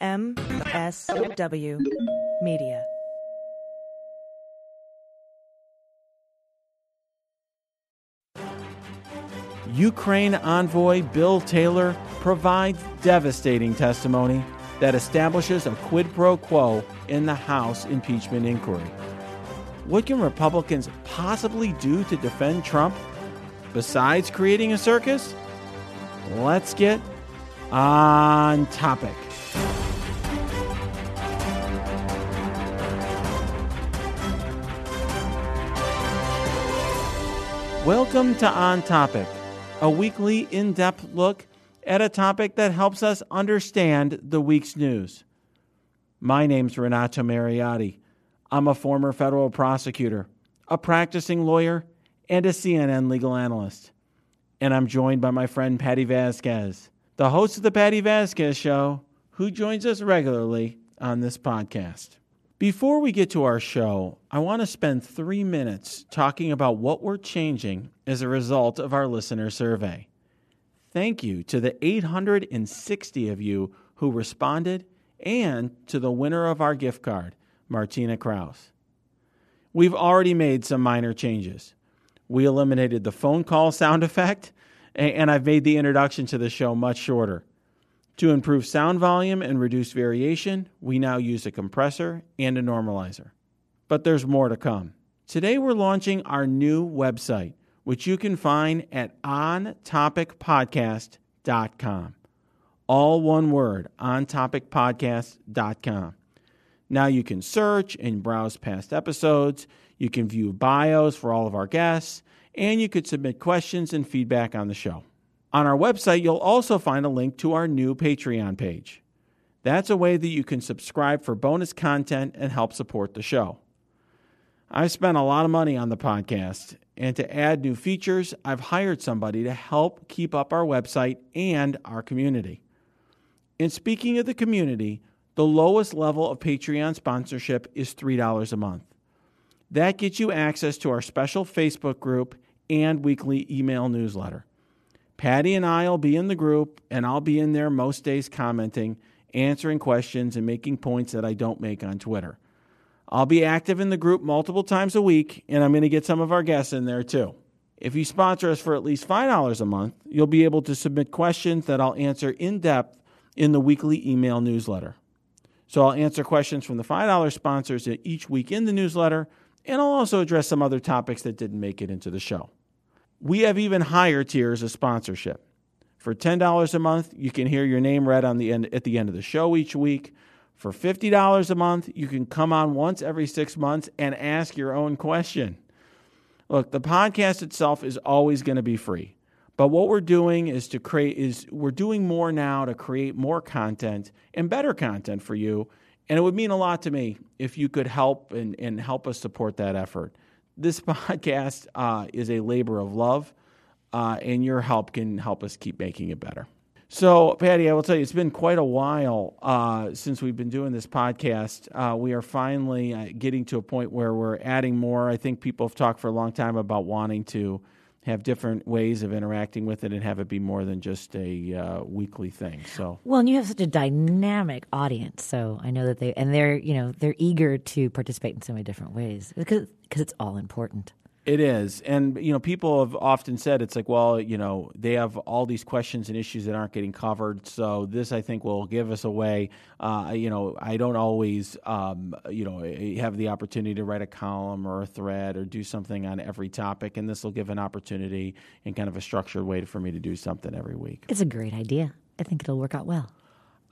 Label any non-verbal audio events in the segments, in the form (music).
MSW Media. Ukraine envoy Bill Taylor provides devastating testimony that establishes a quid pro quo in the House impeachment inquiry. What can Republicans possibly do to defend Trump besides creating a circus? Let's get on topic. Welcome to On Topic, a weekly in depth look at a topic that helps us understand the week's news. My name's Renato Mariotti. I'm a former federal prosecutor, a practicing lawyer, and a CNN legal analyst. And I'm joined by my friend Patti Vasquez, the host of The Patti Vasquez Show, who joins us regularly on this podcast. Before we get to our show, I want to spend three minutes talking about what we're changing as a result of our listener survey. Thank you to the 860 of you who responded and to the winner of our gift card, Martina Kraus. We've already made some minor changes. We eliminated the phone call sound effect, and I've made the introduction to the show much shorter. To improve sound volume and reduce variation, we now use a compressor and a normalizer. But there's more to come. Today we're launching our new website, which you can find at ontopicpodcast.com. All one word, ontopicpodcast.com. Now you can search and browse past episodes, you can view bios for all of our guests, and you could submit questions and feedback on the show. On our website, you'll also find a link to our new Patreon page. That's a way that you can subscribe for bonus content and help support the show. I've spent a lot of money on the podcast, and to add new features, I've hired somebody to help keep up our website and our community. And speaking of the community, the lowest level of Patreon sponsorship is $3 a month. That gets you access to our special Facebook group and weekly email newsletter. Patti and I will be in the group, and I'll be in there most days commenting, answering questions, and making points that I don't make on Twitter. I'll be active in the group multiple times a week, and I'm going to get some of our guests in there too. If you sponsor us for at least $5 a month, you'll be able to submit questions that I'll answer in depth in the weekly email newsletter. So I'll answer questions from the $5 sponsors each week in the newsletter, and I'll also address some other topics that didn't make it into the show. We have even higher tiers of sponsorship. For $10 a month, you can hear your name read on the end, at the end of the show each week. For $50 a month, you can come on once every six months and ask your own question. Look, the podcast itself is always going to be free. But what we're doing is to create is we're doing more now to create more content and better content for you. And it would mean a lot to me if you could help and, and help us support that effort this (laughs) podcast uh, is a labor of love, uh, and your help can help us keep making it better. So, Patti, I will tell you, it's been quite a while uh, since we've been doing this podcast. Uh, we are finally uh, getting to a point where we're adding more. I think people have talked for a long time about wanting to have different ways of interacting with it and have it be more than just a uh, weekly thing. So well, and you have such a dynamic audience, so I know that they and they're you know they're eager to participate in so many different ways because because it's all important. It is. And, you know, people have often said it's like, well, you know, they have all these questions and issues that aren't getting covered. So this, I think, will give us a way. Uh, you know, I don't always, um, you know, have the opportunity to write a column or a thread or do something on every topic. And this will give an opportunity and kind of a structured way for me to do something every week. It's a great idea. I think it'll work out well.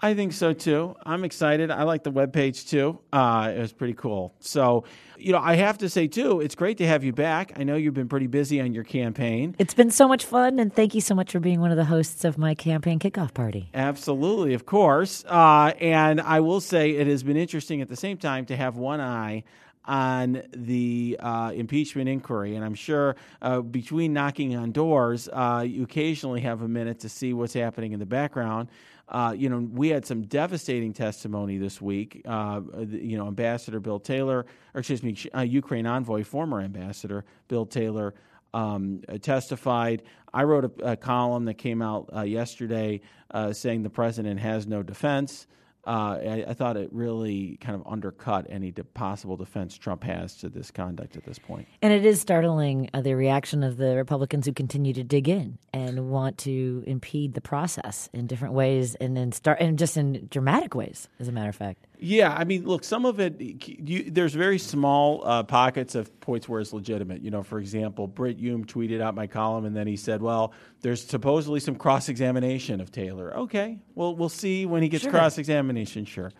I think so too. I'm excited. I like the web page too. Uh, it was pretty cool. So, you know, I have to say too, it's great to have you back. I know you've been pretty busy on your campaign. It's been so much fun, and thank you so much for being one of the hosts of my campaign kickoff party. Absolutely, of course. Uh, and I will say it has been interesting at the same time to have one eye on the uh, impeachment inquiry. And I'm sure uh, between knocking on doors, uh, you occasionally have a minute to see what's happening in the background. Uh, you know, we had some devastating testimony this week. Uh, you know, Ambassador Bill Taylor, or excuse me, uh, Ukraine envoy, former Ambassador Bill Taylor, um, testified. I wrote a, a, column that came out uh, yesterday uh, saying the president has no defense. Uh, I, I, thought it really kind of undercut any de- possible defense Trump has to this conduct at this point. And it is startling uh, the reaction of the Republicans who continue to dig in and want to impede the process in different ways, and then start and just in dramatic ways, as a matter of fact. Yeah, I mean, look, some of it, you, there's very small uh, pockets of points where it's legitimate. You know, for example, Brit Hume tweeted out my column, and then he said, "Well, there's supposedly some cross-examination of Taylor." Okay, well, we'll see when he gets sure. cross-examination. Sure.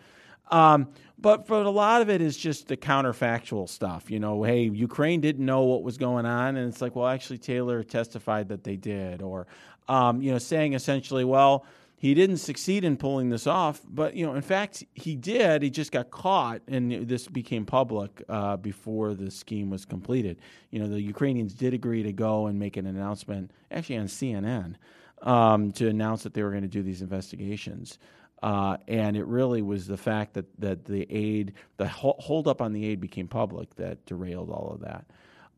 Um, but but a lot of it is just the counterfactual stuff. You know, hey, Ukraine didn't know what was going on, and it's like, well, actually, Taylor testified that they did, or um, you know, saying essentially, well he didn't succeed in pulling this off, but you know, in fact, he did. He just got caught, and this became public uh, before the scheme was completed. You know, the Ukrainians did agree to go and make an announcement, actually on CNN, um, to announce that they were going to do these investigations. Uh, and it really was the fact that, that the aid, the hold up on the aid became public that derailed all of that.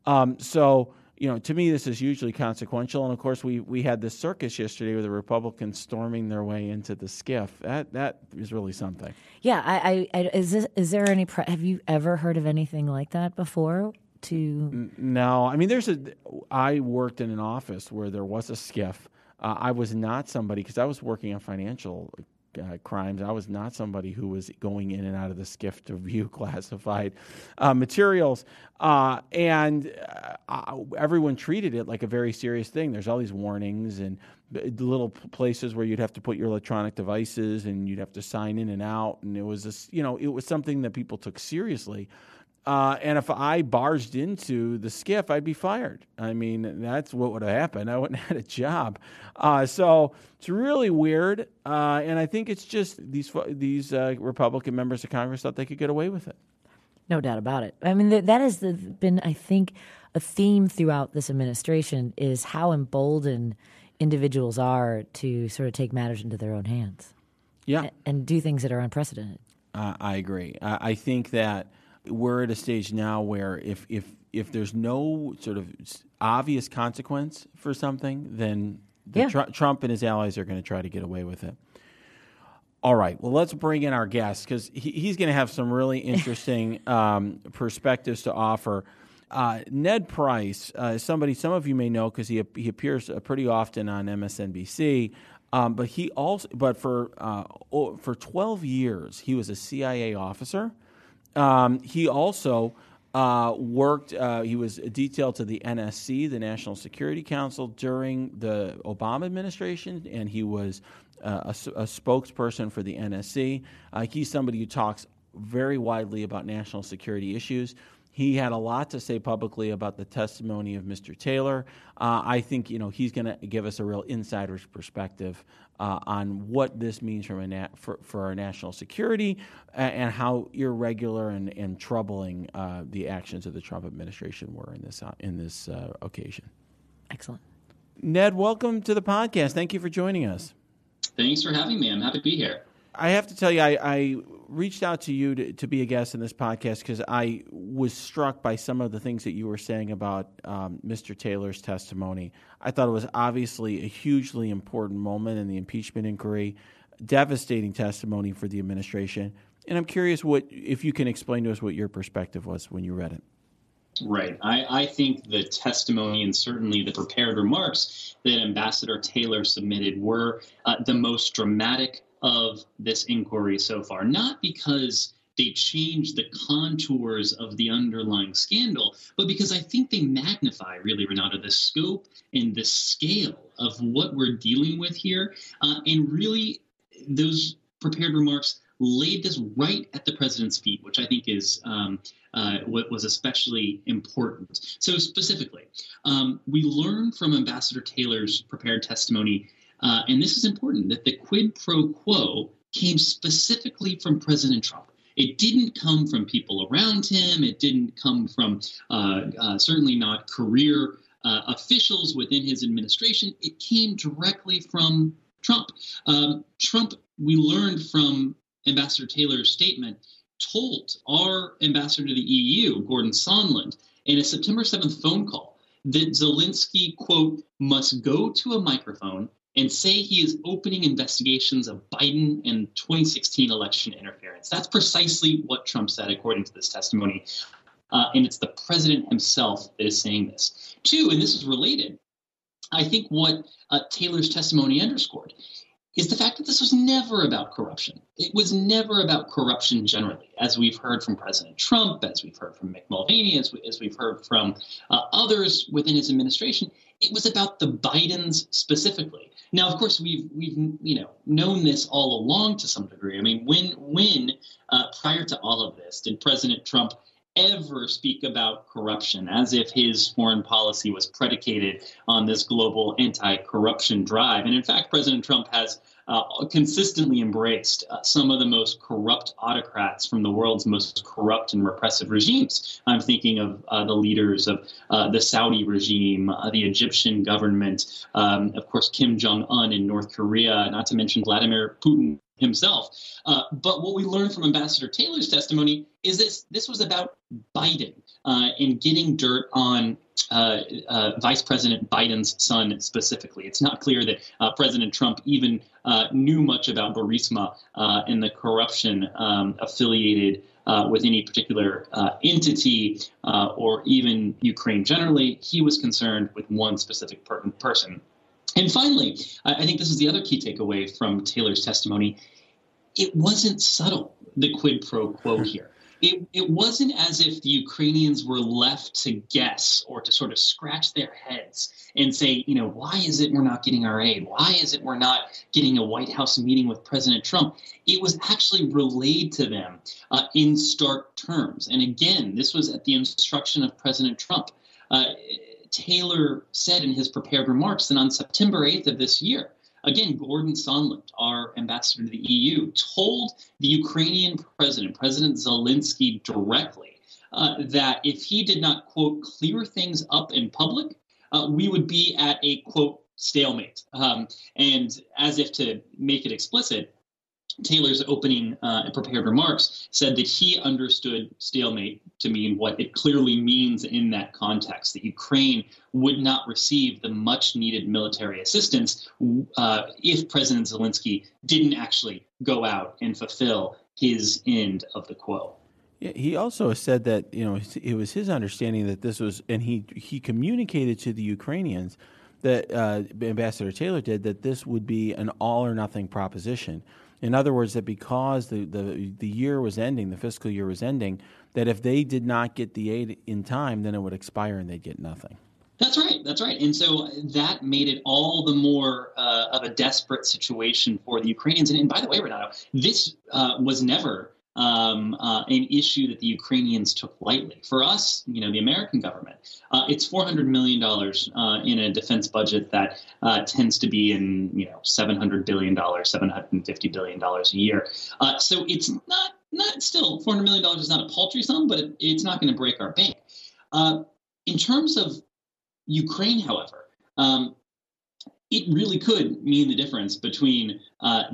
Um, so you know, to me, this is hugely consequential. And of course, we, we had this circus yesterday with the Republicans storming their way into the SCIF. That that is really something. Yeah, I, I, I is this, is there any? Pre- have you ever heard of anything like that before? To no, I mean, there's a. I worked in an office where there was a SCIF. Uh, I was not somebody because I was working on financial uh, crimes. I was not somebody who was going in and out of the SCIF to view (laughs) classified uh, materials. Uh, and uh, everyone treated it like a very serious thing. There's all these warnings and little places where you'd have to put your electronic devices and you'd have to sign in and out. And it was this, you know, it was something that people took seriously. Uh, and if I barged into the SCIF, I'd be fired. I mean, that's what would have happened. I wouldn't have (laughs) had a job. Uh, so it's really weird. Uh, and I think it's just these these uh, Republican members of Congress thought they could get away with it. No doubt about it. I mean, that has been, I think, a theme throughout this administration is how emboldened individuals are to sort of take matters into their own hands. Yeah. And, do things that are unprecedented. I agree. I think that we're at a stage now where if if if there's no sort of obvious consequence for something, then yeah. Tr- Trump and his allies are going to try to get away with it. All right. Well, let's bring in our guest because he, he's going to have some really (laughs) interesting um, perspectives to offer. Uh, Ned Price uh, is somebody some of you may know because he he appears uh, pretty often on MSNBC. Um, but he also, but for uh, for 12 years, he was a CIA officer. Um, he also uh, worked, uh, he was detailed to the NSC, the National Security Council, during the Obama administration, and he was uh, a, a, spokesperson for the NSC. Uh, he's somebody who talks very widely about national security issues. He had a lot to say publicly about the testimony of Mr. Taylor. Uh, I think you know he's going to give us a real insider's perspective uh, on what this means from na- for, for, our national security and, and how irregular and, and troubling uh, the actions of the Trump administration were in this uh, in this uh, occasion. Excellent. Ned, welcome to the podcast. Thank you for joining us. Thanks for having me. I'm happy to be here. I have to tell you, I, I reached out to you to, to, be a guest in this podcast because I was struck by some of the things that you were saying about um, Mr. Taylor's testimony. I thought it was obviously a hugely important moment in the impeachment inquiry, devastating testimony for the administration. And I'm curious what if you can explain to us what your perspective was when you read it. Right. I, I think the testimony and certainly the prepared remarks that Ambassador Taylor submitted were uh, the most dramatic of this inquiry so far, not because they changed the contours of the underlying scandal, but because I think they magnify, really, Renato, the scope and the scale of what we're dealing with here. Uh, and really, those prepared remarks laid this right at the president's feet, which I think is um, uh, what was especially important. So, specifically, um, we learned from Ambassador Taylor's prepared testimony uh, and this is important that the quid pro quo came specifically from President Trump. It didn't come from people around him. It didn't come from uh, uh, certainly not career uh, officials within his administration. It came directly from Trump. Um, Trump, we learned from Ambassador Taylor's statement, told our ambassador to the EU, Gordon Sondland, in a September 7th phone call that Zelensky, quote, must go to a microphone and say he is opening investigations of Biden and 2016 election interference. That's precisely what Trump said, according to this testimony. Uh, and it's the president himself that is saying this. Two, and this is related, I think what uh, Taylor's testimony underscored is the fact that this was never about corruption. It was never about corruption generally, as we've heard from President Trump, as we've heard from Mick Mulvaney, as, we, as we've heard from uh, others within his administration. It was about the Bidens specifically. Now, of course, we've we've you know known this all along to some degree. I mean, when when uh, prior to all of this, did President Trump ever speak about corruption as if his foreign policy was predicated on this global anti corruption drive. And in fact, President Trump has uh, consistently embraced uh, some of the most corrupt autocrats from the world's most corrupt and repressive regimes. I'm thinking of uh, the leaders of uh, the Saudi regime, uh, the Egyptian government, um, of course, Kim Jong un in North Korea, not to mention Vladimir Putin himself. Uh, but what we learned from Ambassador Taylor's testimony is this this was about Biden uh, and getting dirt on uh, uh Vice President Biden's son specifically. It's not clear that uh, President Trump even uh, knew much about Burisma and the corruption um, affiliated with any particular entity or even Ukraine generally. He was concerned with one specific per- person. And finally, I think this is the other key takeaway from Taylor's testimony. It wasn't subtle, the quid pro quo (laughs) here. It, it wasn't as if the Ukrainians were left to guess or to sort of scratch their heads and say, you know, why is it we're not getting our aid? Why is it we're not getting a White House meeting with President Trump? It was actually relayed to them uh, in stark terms. And again, this was at the instruction of President Trump. Uh, Taylor said in his prepared remarks that on September 8th of this year, again, Gordon Sondland, our ambassador to the EU, told the Ukrainian president, President Zelensky, directly uh, that if he did not, quote, clear things up in public, uh, we would be at a, quote, stalemate. Um, and as if to make it explicit, Taylor's opening uh, prepared remarks said that he understood stalemate to mean what it clearly means in that context that Ukraine would not receive the much needed military assistance uh, if President Zelensky didn't actually go out and fulfill his end of the quo. He also said that you know it was his understanding that this was, and he he communicated to the Ukrainians that uh, Ambassador Taylor did that this would be an all or nothing proposition in other words, that because the, the, the year was ending, the fiscal year was ending, that if they did not get the aid in time, then it would expire and they'd get nothing. That's right. That's right. And so that made it all the more uh, of a desperate situation for the Ukrainians. And, and by the way, Renato, this uh, was never um, uh, an issue that the Ukrainians took lightly. For us, you know, the American government, uh, it's four hundred million dollars uh, in a defense budget that uh, tends to be in you know seven hundred billion dollars, seven hundred and fifty billion dollars a year. Uh, so it's not not still four hundred million dollars is not a paltry sum, but it, it's not going to break our bank. Uh, in terms of Ukraine, however. Um, it really could mean the difference between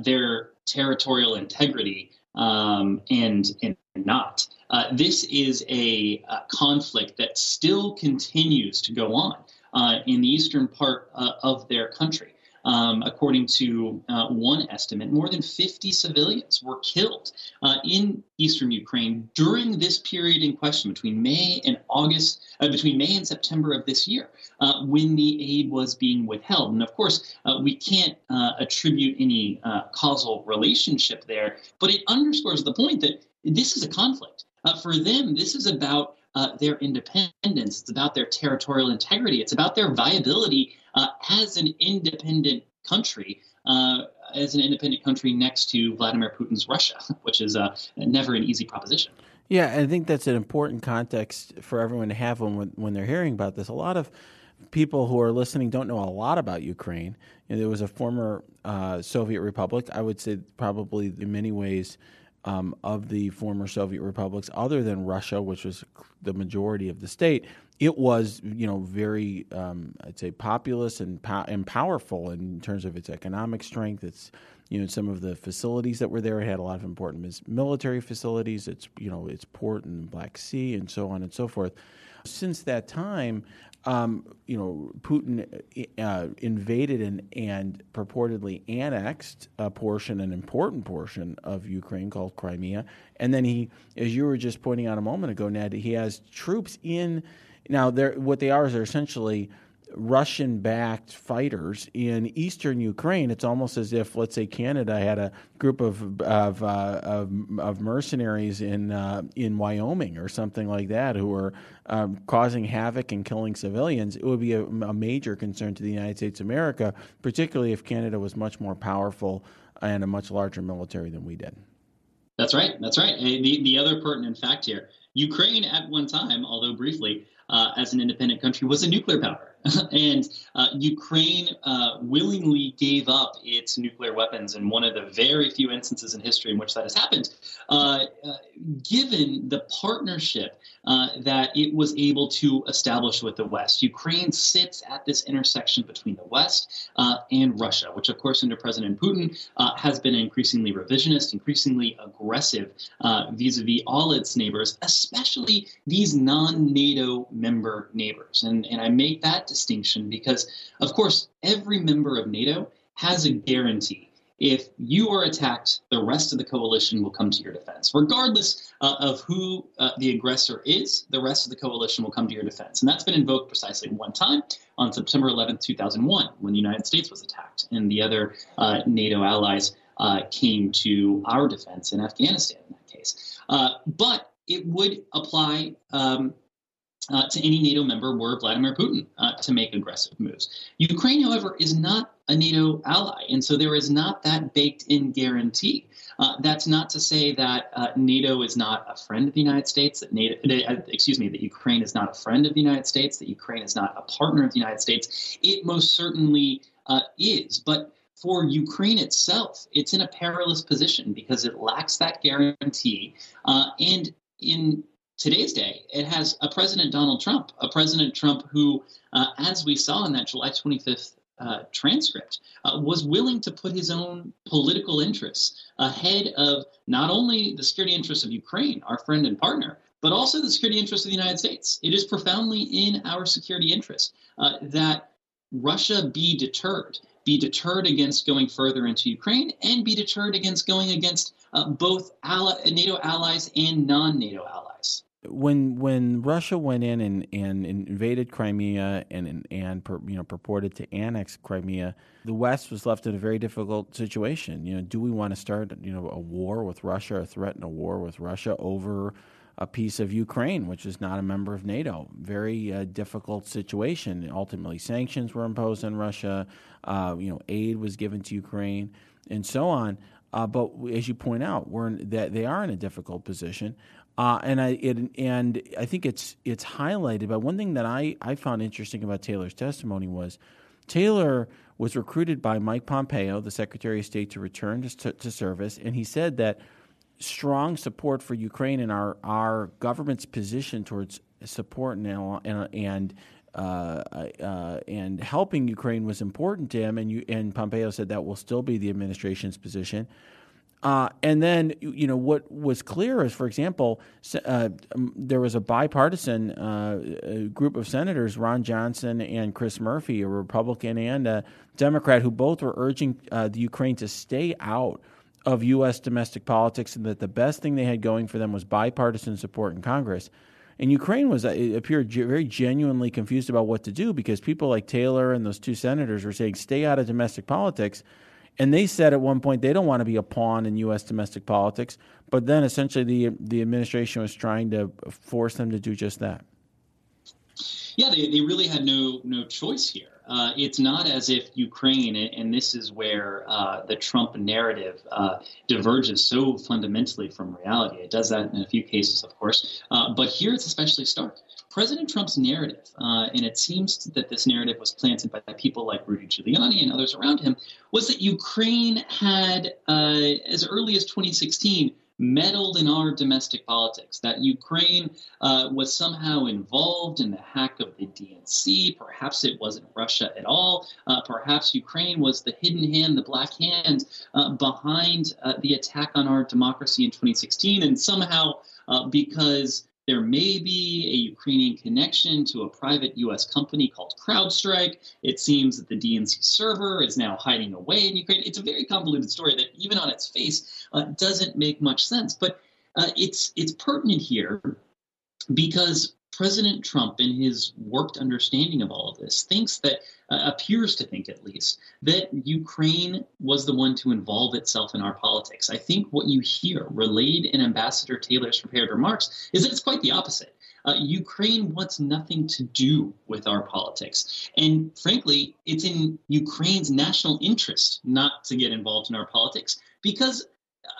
their territorial integrity um, and and not. Uh, this is a, a, conflict that still continues to go on uh, in the eastern part uh, of their country. Um, according to uh, one estimate, more than 50 civilians were killed uh, in eastern Ukraine during this period in question, between May and August, uh, between May and September of this year, uh, when the aid was being withheld. And of course, uh, we can't uh, attribute any causal relationship there, but it underscores the point that this is a conflict. for them, this is about uh, their independence. It's about their territorial integrity. It's about their viability uh, as an independent country, uh, as an independent country next to Vladimir Putin's Russia, (laughs) which is uh, never an easy proposition. Yeah, I think that's an important context for everyone to have when when they're hearing about this. A lot of people who are listening don't know a lot about Ukraine. You know, there was a former uh, Soviet republic. I would say probably in many ways um, of the former Soviet republics, other than Russia, which was the majority of the state, it was you know very um, I'd say populous and po- and powerful in terms of its economic strength. It's you know some of the facilities that were there. Had a lot of important military facilities. It's you know its port in the Black Sea and so on and so forth. Since that time, um, you know, Putin uh, invaded and, and purportedly annexed a portion, an important portion of Ukraine called Crimea. And then he, as you were just pointing out a moment ago, Ned, he has troops in. Now, what they are is they're essentially Russian backed fighters in eastern Ukraine. It's almost as if, let's say, Canada had a group of of, uh, of, of, mercenaries in uh, in Wyoming or something like that who are um, causing havoc and killing civilians. It would be a, a, major concern to the United States of America, particularly if Canada was much more powerful and a much larger military than we did. That's right. That's right. The, the other pertinent fact here Ukraine, at one time, although briefly, uh, as an independent country, was a nuclear power. (laughs) and uh, Ukraine uh, willingly gave up its nuclear weapons in one of the very few instances in history in which that has happened, uh, uh given the partnership uh, that it was able to establish with the West. Ukraine sits at this intersection between the West uh, and Russia, which, of course, under President Putin, has been increasingly revisionist, increasingly aggressive vis a vis all its neighbors, especially these non NATO member neighbors. And, and I make that distinction because, of course, every member of NATO has a guarantee. If you are attacked, the rest of the coalition will come to your defense. Regardless uh, of who uh, the aggressor is, the rest of the coalition will come to your defense. And that's been invoked precisely one time on September 11, 2001, when the United States was attacked and the other uh, NATO allies uh, came to our defense in Afghanistan in that case. Uh, but it would apply um, uh, to any NATO member were Vladimir Putin uh, to make aggressive moves. Ukraine, however, is not a NATO ally, and so there is not that baked in guarantee. Uh, that's not to say that uh, NATO is not a friend of the United States, that NATO, uh, excuse me, that Ukraine is not a friend of the United States, that Ukraine is not a partner of the United States. It most certainly uh, is, but for Ukraine itself, it's in a perilous position because it lacks that guarantee. And in today's day, it has a President Donald Trump, a President Trump who, uh, as we saw in that July 25th uh, transcript, uh, was willing to put his own political interests ahead of not only the security interests of Ukraine, our friend and partner, but also the security interests of the United States. It is profoundly in our security interest uh, that Russia be deterred, be deterred against going further into Ukraine, and be deterred against going against uh, both ally, NATO allies and non NATO allies when when Russia went in and, and invaded Crimea and and, and you know purported to annex Crimea, the West was left in a very difficult situation. You know, do we want to start you know a war with Russia or threaten a war with Russia over a piece of Ukraine, which is not a member of NATO? Very uh, difficult situation. Ultimately, sanctions were imposed on Russia. Uh, you know, aid was given to Ukraine, and so on. Uh, but as you point out, we're in, that they are in a difficult position. Uh, and I it, and I think it's it's highlighted. But one thing that I, I found interesting about Taylor's testimony was Taylor was recruited by Mike Pompeo, the Secretary of State, to return to, to service, and he said that strong support for Ukraine and our our government's position towards support and and, and uh, uh, and helping Ukraine was important to him, and you, and Pompeo said that will still be the administration's position. Uh, and then, you know, what was clear is, for example, uh, um, there was a bipartisan uh, group of senators, Ron Johnson and Chris Murphy, a Republican and a Democrat, who both were urging uh, the Ukraine to stay out of U.S. domestic politics and that the best thing they had going for them was bipartisan support in Congress. And Ukraine was, uh, appeared very genuinely confused about what to do because people like Taylor and those two senators were saying, stay out of domestic politics. And they said at one point they don't want to be a pawn in U.S. domestic politics, but then essentially the the administration was trying to force them to do just that. Yeah, they, they really had no no choice here. Uh, it's not as if Ukraine, and this is where uh, the Trump narrative uh, diverges so fundamentally from reality. It does that in a few cases, of course, uh, but here it's especially stark. President Trump's narrative, uh, and it seems that this narrative was planted by people like Rudy Giuliani and others around him, was that Ukraine had, uh, as early as 2016, meddled in our domestic politics, that Ukraine uh, was somehow involved in the hack of the DNC. Perhaps it wasn't Russia at all. Uh, perhaps Ukraine was the hidden hand, the black hand uh, behind uh, the attack on our democracy in 2016. And somehow, uh, because there may be a Ukrainian connection to a private U.S. company called CrowdStrike. It seems that the DNC server is now hiding away in Ukraine. It's a very convoluted story that, even on its face, uh, doesn't make much sense. But uh, it's it's pertinent here because President Trump, in his warped understanding of all of this, thinks that, uh, appears to think at least, that Ukraine was the one to involve itself in our politics. I think what you hear relayed in Ambassador Taylor's prepared remarks is that it's quite the opposite. Uh, Ukraine wants nothing to do with our politics. And frankly, it's in Ukraine's national interest not to get involved in our politics because,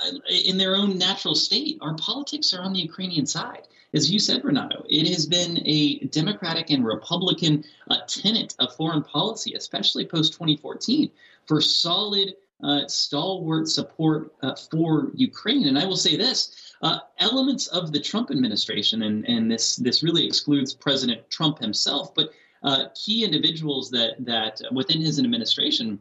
uh, in their own natural state, our politics are on the Ukrainian side as you said, Renato, it has been a Democratic and Republican uh, tenet of foreign policy, especially post 2014, for solid, uh, stalwart support uh, for Ukraine. And I will say this uh, elements of the Trump administration, and, and this, this really excludes President Trump himself, but uh, key individuals that, that within his administration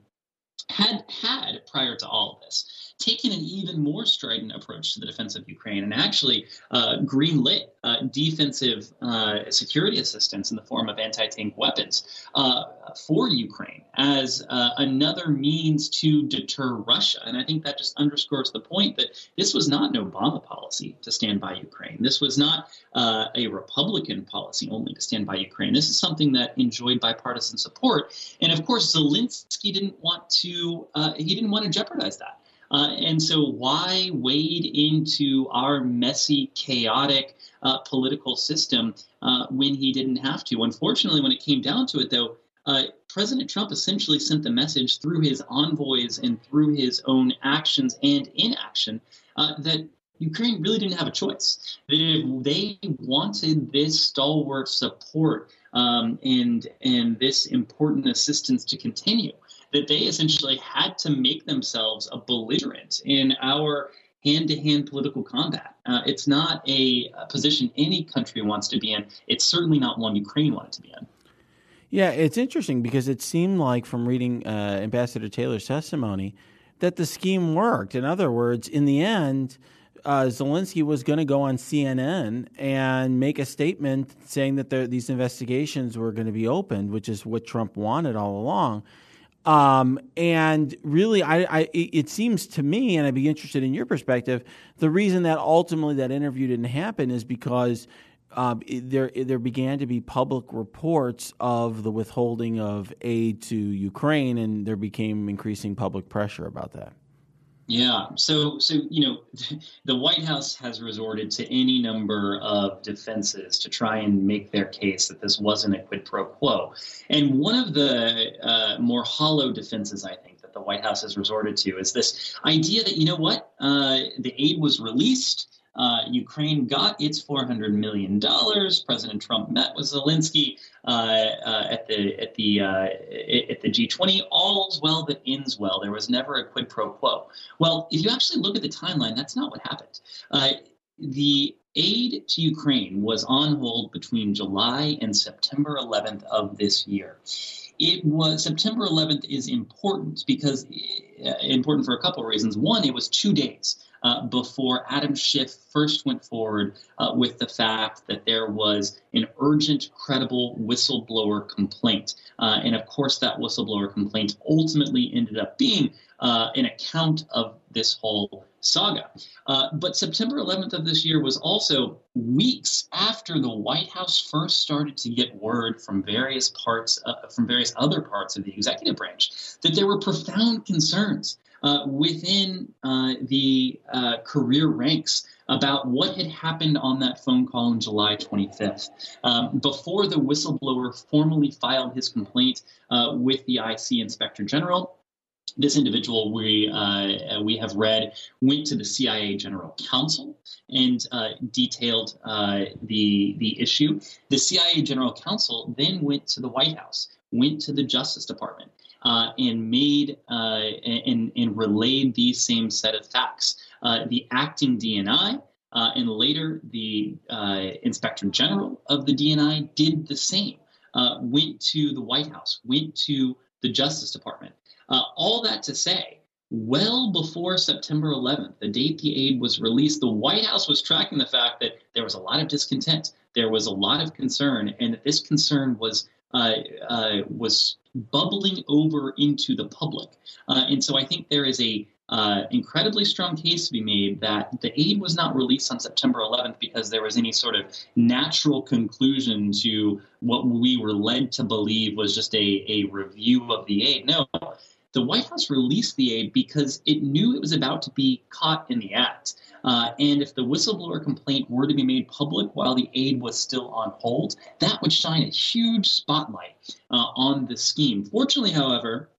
had had prior to all of this taken an even more strident approach to the defense of Ukraine and actually uh, greenlit uh, defensive uh, security assistance in the form of anti tank weapons uh, for Ukraine as uh, another means to deter Russia. And I think that just underscores the point that this was not an Obama policy to stand by Ukraine. This was not uh, a Republican policy only to stand by Ukraine. This is something that enjoyed bipartisan support. And of course, Zelensky didn't want to, he didn't want to jeopardize that. Uh, and so, why wade into our messy, chaotic uh, political system uh, when he didn't have to? Unfortunately, when it came down to it, though, uh, President Trump essentially sent the message through his envoys and through his own actions and inaction uh, that Ukraine really didn't have a choice. That if they wanted this stalwart support um, and and this important assistance to continue, that they essentially had to make themselves a belligerent in our hand to hand political combat. Uh, it's not a, a, position any country wants to be in. It's certainly not one Ukraine wanted to be in. Yeah, it's interesting because it seemed like from reading uh, Ambassador Taylor's testimony that the scheme worked. In other words, in the end, uh, Zelensky was going to go on CNN and make a statement saying that there, these investigations were going to be opened, which is what Trump wanted all along. Um, and really, I, I, it seems to me, and I'd be interested in your perspective, the reason that ultimately that interview didn't happen is because um, there there began to be public reports of the withholding of aid to Ukraine, and there became increasing public pressure about that. Yeah. So, so you know, (laughs) the White House has resorted to any number of defenses to try and make their case that this wasn't a quid pro quo. And one of the uh, more hollow defenses, I think, that the White House has resorted to is this idea that you know what, uh, the aid was released. Uh, Ukraine got its $400 million. President Trump met with Zelensky uh, uh, at the at the uh, at the G20. All's well that ends well. There was never a quid pro quo. Well, if you actually look at the timeline, that's not what happened. Uh, the aid to Ukraine was on hold between July and September 11th of this year. It was September 11th is important because uh, important for a couple of reasons. One, it was two days uh, before Adam Schiff first went forward uh, with the fact that there was an urgent, credible whistleblower complaint. Uh, and of course, that whistleblower complaint ultimately ended up being uh, an account of this whole saga. Uh, but September 11th of this year was also weeks after the White House first started to get word from various parts, uh, from various other parts of the executive branch, that there were profound concerns uh, within uh, the uh, career ranks about what had happened on that phone call on July 25th. Um, before the whistleblower formally filed his complaint uh, with the IC Inspector General, this individual we uh, we have read went to the CIA General Counsel and uh, detailed uh, the the issue. The CIA General Counsel then went to the White House, went to the Justice Department, uh, and made uh, and, and relayed these same set of facts. Uh, the acting DNI uh, and later the uh, Inspector General of the DNI did the same. Went to the White House, went to the Justice Department. all that to say, well before September 11th, the date the aid was released, the White House was tracking the fact that there was a lot of discontent. There was a lot of concern, and that this concern was was bubbling over into the public. Uh, and so I think there is a uh, incredibly strong case to be made that the aid was not released on September 11th because there was any sort of natural conclusion to what we were led to believe was just a, a review of the aid. No, the White House released the aid because it knew it was about to be caught in the act. Uh, and if the whistleblower complaint were to be made public while the aid was still on hold, that would shine a huge spotlight uh, on the scheme. Fortunately, however,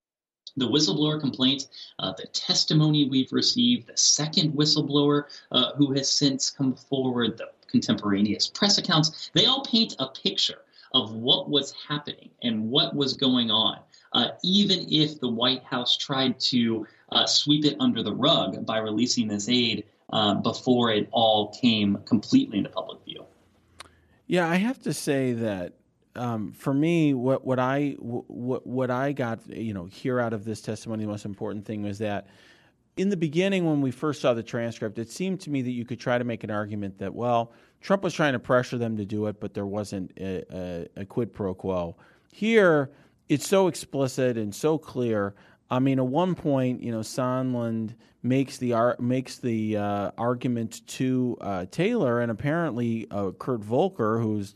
the whistleblower complaint, uh, the testimony we've received, the second whistleblower uh, who has since come forward, the contemporaneous press accounts, they all paint a picture of what was happening and what was going on. Uh, even if the White House tried to uh, sweep it under the rug by releasing this aid uh, before it all came completely into public view. Yeah, I have to say that um, for me, what what I what what I got you know here out of this testimony, the most important thing was that in the beginning, when we first saw the transcript, it seemed to me that you could try to make an argument that well, Trump was trying to pressure them to do it, but there wasn't a, a, a quid pro quo. Here, it's so explicit and so clear. I mean, at one point, you know, Sondland makes the ar- makes the uh, argument to uh, Taylor, and apparently uh, Kurt Volker, who's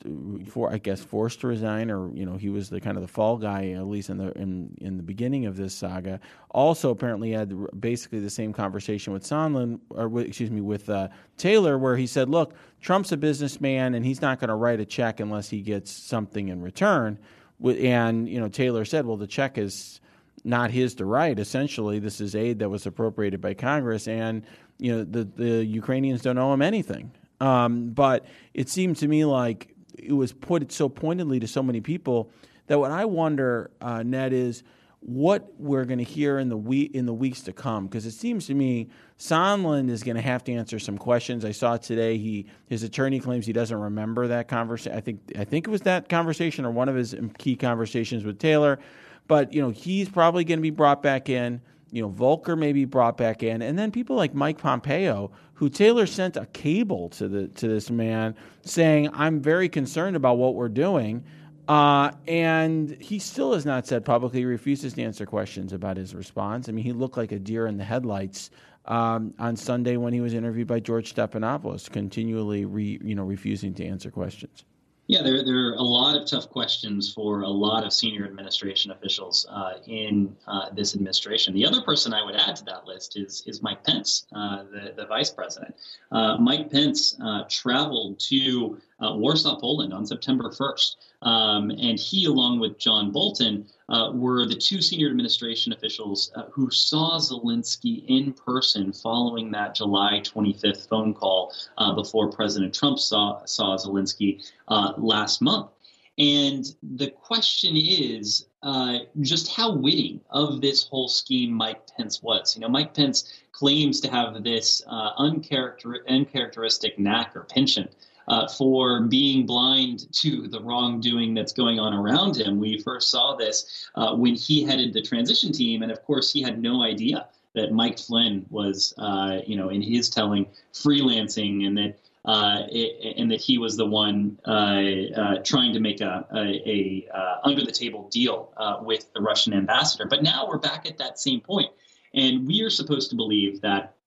for I guess forced to resign, or you know, he was the kind of the fall guy at least in the in in the beginning of this saga. Also, apparently had basically the same conversation with Sondland, or excuse me, with uh, Taylor, where he said, "Look, Trump's a businessman, and he's not going to write a check unless he gets something in return." And you know, Taylor said, "Well, the check is." Not his to write. Essentially, this is aid that was appropriated by Congress, and you know the the Ukrainians don't owe him anything. Um, but it seemed to me like it was put so pointedly to so many people that what I wonder, uh, Ned, is what we're going to hear in the week in the weeks to come because it seems to me Sondland is going to have to answer some questions. I saw today he his attorney claims he doesn't remember that conversation. I think I think it was that conversation or one of his key conversations with Taylor. But you know, he's probably going to be brought back in. You know, Volker may be brought back in, and then people like Mike Pompeo, who Taylor sent a cable to the to this man saying, "I'm very concerned about what we're doing." Uh, and he still has not said publicly he refuses to answer questions about his response. I mean, he looked like a deer in the headlights um, on Sunday when he was interviewed by George Stephanopoulos, continually re, you know refusing to answer questions. Yeah, there, there are a lot of tough questions for a lot of senior administration officials uh, in uh, this administration. The other person I would add to that list is is Mike Pence, uh, the, the vice president. Uh, Mike Pence uh, traveled to uh, Warsaw, Poland on September 1st. Um, and he, along with John Bolton, uh, were the two senior administration officials uh, who saw Zelensky in person following that July 25th phone call uh, before President Trump saw, saw Zelensky uh, last month. And the question is uh, just how witty of this whole scheme Mike Pence was. You know, Mike Pence claims to have this uh, uncharacter- uncharacteristic knack or penchant uh, for being blind to the wrongdoing that's going on around him. We first saw this uh, when he headed the transition team, and of course, he had no idea that Mike Flynn was, uh, you know, in his telling, freelancing, and that. Uh, it, and that he was the one uh, uh, trying to make a, a, a under the table deal with the Russian ambassador. But now we're back at that same point, and we are supposed to believe that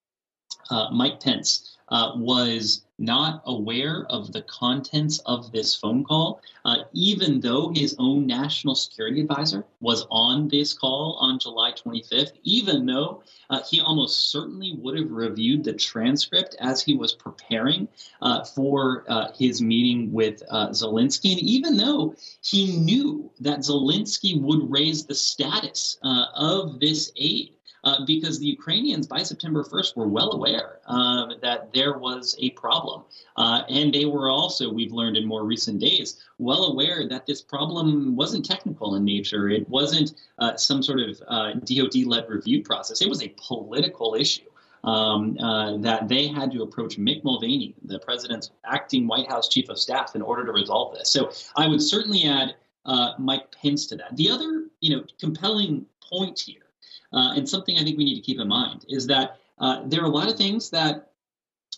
Mike Pence was not aware of the contents of this phone call, uh, even though his own national security advisor was on this call on July 25th, even though uh, he almost certainly would have reviewed the transcript as he was preparing uh, for uh, his meeting with uh, Zelensky, and even though he knew that Zelensky would raise the status uh, of this aid uh, because the Ukrainians by September 1st were well aware uh, that there was a problem. Uh, and they were also, we've learned in more recent days, well aware that this problem wasn't technical in nature. It wasn't uh, some sort of DoD uh, led review process, it was a political issue. Um, uh, that they had to approach Mick Mulvaney, the president's acting White House chief of staff, in order to resolve this. So I would certainly add uh, Mike Pence to that. The other, you know, compelling point here uh, and something I think we need to keep in mind is that uh, there are a lot of things that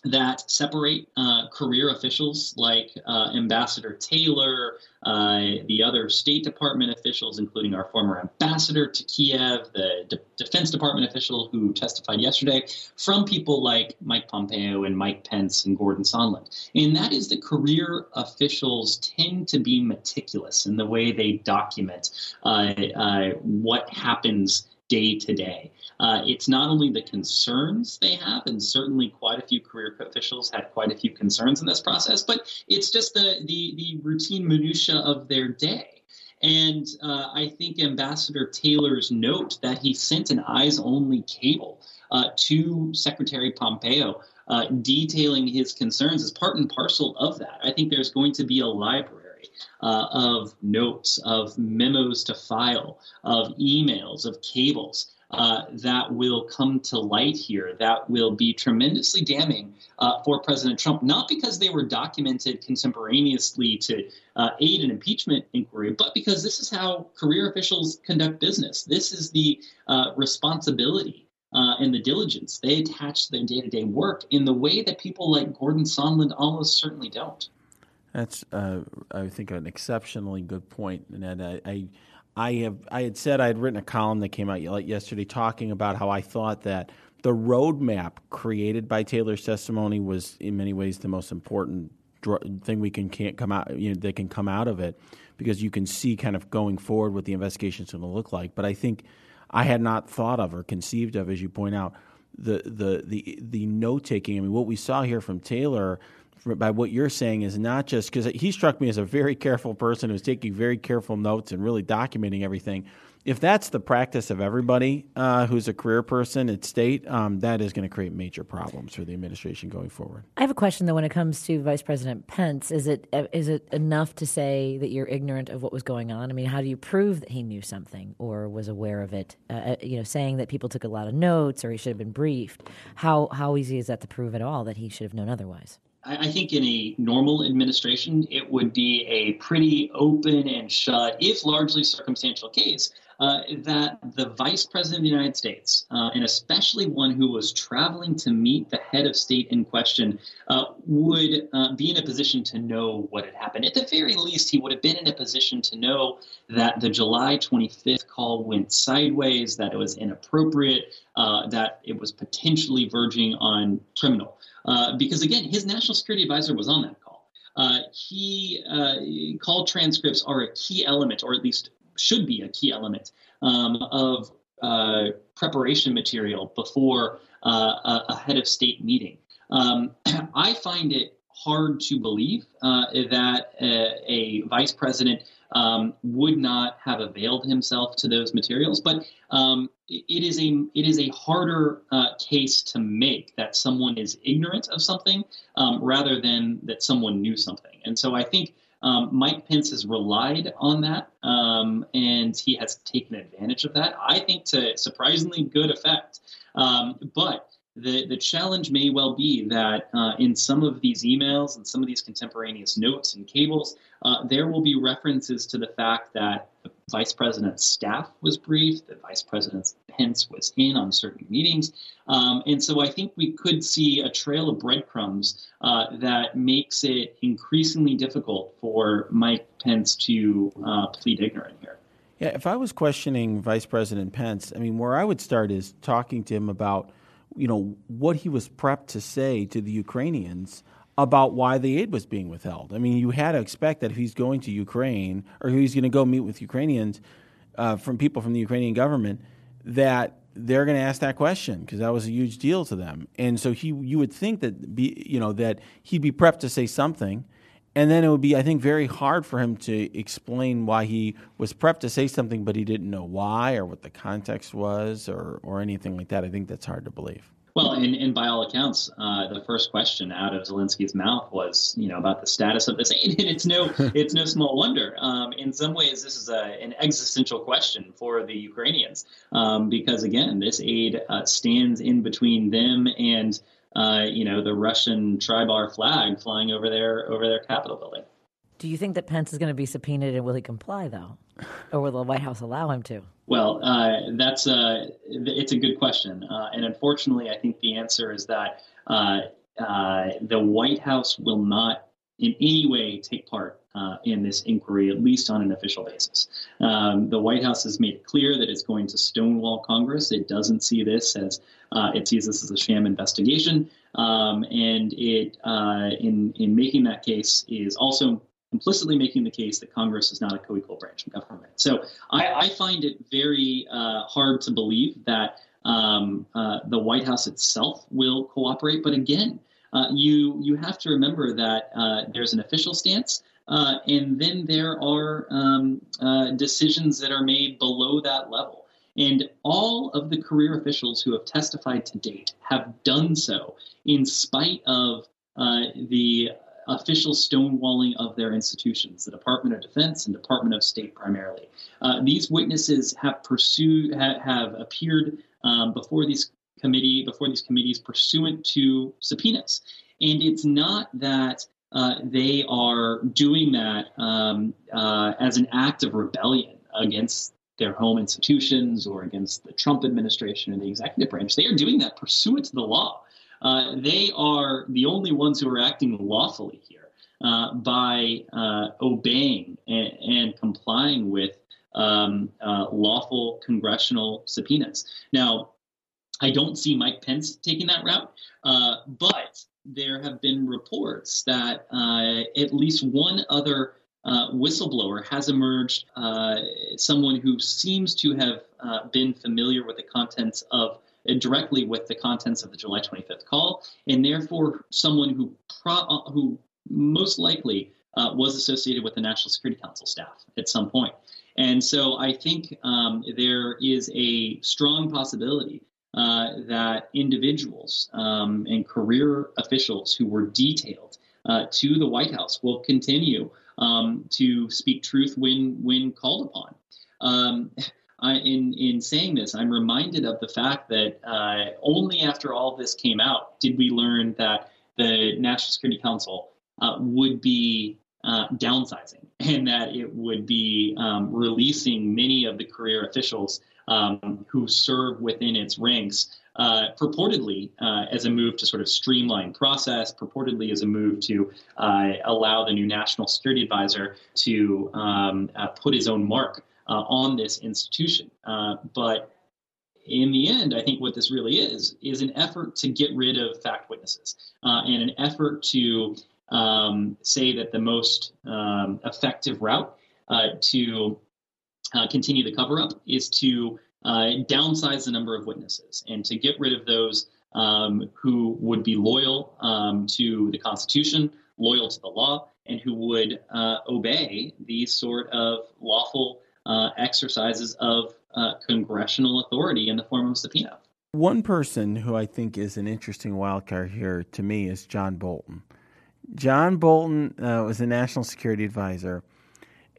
that separate uh, career officials like uh, Ambassador Taylor, uh, the other State Department officials, including our former ambassador to Kiev, the De- Defense Department official who testified yesterday, from people like Mike Pompeo and Mike Pence and Gordon Sondland. And that is that career officials tend to be meticulous in the way they document uh, uh, what happens day to day. Uh, it's not only the concerns they have, and certainly quite a few career officials had quite a few concerns in this process, but it's just the the, the routine minutia of their day. And uh, I think Ambassador Taylor's note that he sent an eyes only cable uh, to Secretary Pompeo uh, detailing his concerns is part and parcel of that. I think there's going to be a library uh, of notes, of memos to file, of emails, of cables. Uh, that will come to light here that will be tremendously damning uh, for President Trump, not because they were documented contemporaneously to uh, aid an impeachment inquiry, but because this is how career officials conduct business. This is the uh, responsibility uh, and the diligence they attach to their day to day work in the way that people like Gordon Sondland almost certainly don't. That's, uh, I think, an exceptionally good point, Ned. I, I, I have, I had said I had written a column that came out yesterday talking about how I thought that the roadmap created by Taylor's testimony was, in many ways, the most important thing we can can't come out, you know, that can come out of it, because you can see kind of going forward what the investigation is going to look like. But I think I had not thought of or conceived of, as you point out, the the the the note taking. I mean, what we saw here from Taylor by what you're saying is not just because he struck me as a very careful person who's taking very careful notes and really documenting everything. If that's the practice of everybody uh, who's a career person at state, um, that is going to create major problems for the administration going forward. I have a question though. When it comes to Vice President Pence, is it is it enough to say that you're ignorant of what was going on? I mean, how do you prove that he knew something or was aware of it? Uh, uh you know, saying that people took a lot of notes or he should have been briefed. How how easy is that to prove at all that he should have known otherwise? I think in a normal administration, it would be a pretty open and shut, if largely circumstantial case, uh, that the vice president of the United States, uh, and especially one who was traveling to meet the head of state in question, uh, would uh, be in a position to know what had happened. At the very least, he would have been in a position to know that the July 25th call went sideways, that it was inappropriate, uh, that it was potentially verging on criminal. Uh, because again, his national security advisor was on that call. Uh, he uh, call transcripts are a key element, or at least should be a key element um, of uh, preparation material before uh, a head of state meeting. Um, (clears throat) I find it hard to believe that a vice president um, would not have availed himself to those materials. But um, it is a it is a harder uh, case to make that someone is ignorant of something um, rather than that someone knew something. And so I think um, Mike Pence has relied on that, um, and he has taken advantage of that. I think to surprisingly good effect. Um, but the, the challenge may well be that uh, in some of these emails and some of these contemporaneous notes and cables, uh, there will be references to the fact that the vice president's staff was briefed, that vice president Pence was in on certain meetings. Um, and so I think we could see a trail of breadcrumbs uh, that makes it increasingly difficult for Mike Pence to uh, plead ignorant here. Yeah, if I was questioning Vice President Pence, I mean, where I would start is talking to him about you know, what he was prepped to say to the Ukrainians about why the aid was being withheld. I mean, you had to expect that if he's going to Ukraine or he's going to go meet with Ukrainians uh, from people from the Ukrainian government, that they're going to ask that question because that was a huge deal to them. And so he, you would think that be, you know, that he'd be prepped to say something, and then it would be, I think, very hard for him to explain why he was prepped to say something, but he didn't know why or what the context was or, or anything like that. I think that's hard to believe. Well, and, and by all accounts, uh, the first question out of Zelensky's mouth was, you know, about the status of this aid, (laughs) and it's no, it's no small wonder. Um, in some ways, this is a, an existential question for the Ukrainians, um, because again, this aid uh, stands in between them and uh, you know, the Russian tribar flag flying over their over their Capitol building. Do you think that Pence is going to be subpoenaed and will he comply though, or will the White House allow him to? Well, uh, that's a it's a good question, uh, and unfortunately, I think the answer is that uh, uh, the White House will not in any way take part uh, in this inquiry, at least on an official basis. Um, the White House has made it clear that it's going to stonewall Congress. It doesn't see this as uh, it sees this as a sham investigation, um, and it uh, in in making that case is also implicitly making the case that Congress is not a co-equal branch of government. So I, I find it very uh, hard to believe that um, uh, the White House itself will cooperate. But again, uh, you you have to remember that uh, there's an official stance, uh, and then there are um, uh, decisions that are made below that level. And all of the career officials who have testified to date have done so in spite of uh, the official stonewalling of their institutions, the Department of Defense and Department of State primarily. Uh, these witnesses have pursued, ha- have appeared um, before these committee before these committees pursuant to subpoenas. And it's not that uh, they are doing that um, uh, as an act of rebellion against their home institutions or against the Trump administration or the executive branch. They are doing that pursuant to the law. Uh, they are the only ones who are acting lawfully here uh, by uh, obeying and, and, complying with um, uh, lawful congressional subpoenas. Now, I don't see Mike Pence taking that route, uh, but there have been reports that uh, at least one other uh, whistleblower has emerged, uh, someone who seems to have uh, been familiar with the contents of uh, directly with the contents of the July 25th call, and therefore someone who pro- who most likely was associated with the National Security Council staff at some point. And so I think um, there is a strong possibility uh, that individuals um, and career officials who were detailed uh, to the White House will continue um, to speak truth when when called upon. Um, I, in in saying this, I'm reminded of the fact that uh, only after all this came out did we learn that the National Security Council uh, would be uh, downsizing and that it would be um, releasing many of the career officials um, who serve within its ranks, uh, purportedly uh, as a move to sort of streamline process, purportedly as a move to uh, allow the new national security advisor to um, uh, put his own mark uh, on this institution. Uh, but in the end, I think what this really is is an effort to get rid of fact witnesses and an effort to um, say that the most um, effective route to uh, continue the cover up is to uh, downsize the number of witnesses and to get rid of those um, who would be loyal um, to the Constitution, loyal to the law, and who would uh, obey these sort of lawful uh, exercises of uh, congressional authority in the form of subpoena. One person who I think is an interesting wildcard here to me is John Bolton. John Bolton uh, was a national security advisor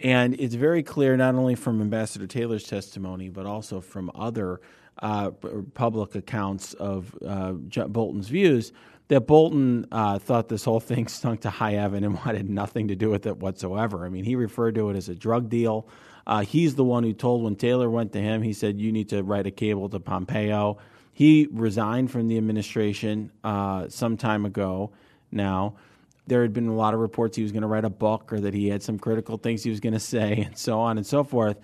and it's very clear, not only from Ambassador Taylor's testimony, but also from other uh, public accounts of uh, Bolton's views, that Bolton uh, thought this whole thing (laughs) stunk to high heaven and wanted nothing to do with it whatsoever. I mean, he referred to it as a drug deal. Uh, he's the one who told when Taylor went to him, he said, You need to write a cable to Pompeo. He resigned from the administration uh, some time ago now there had been a lot of reports he was going to write a book or that he had some critical things he was going to say and so on and so forth.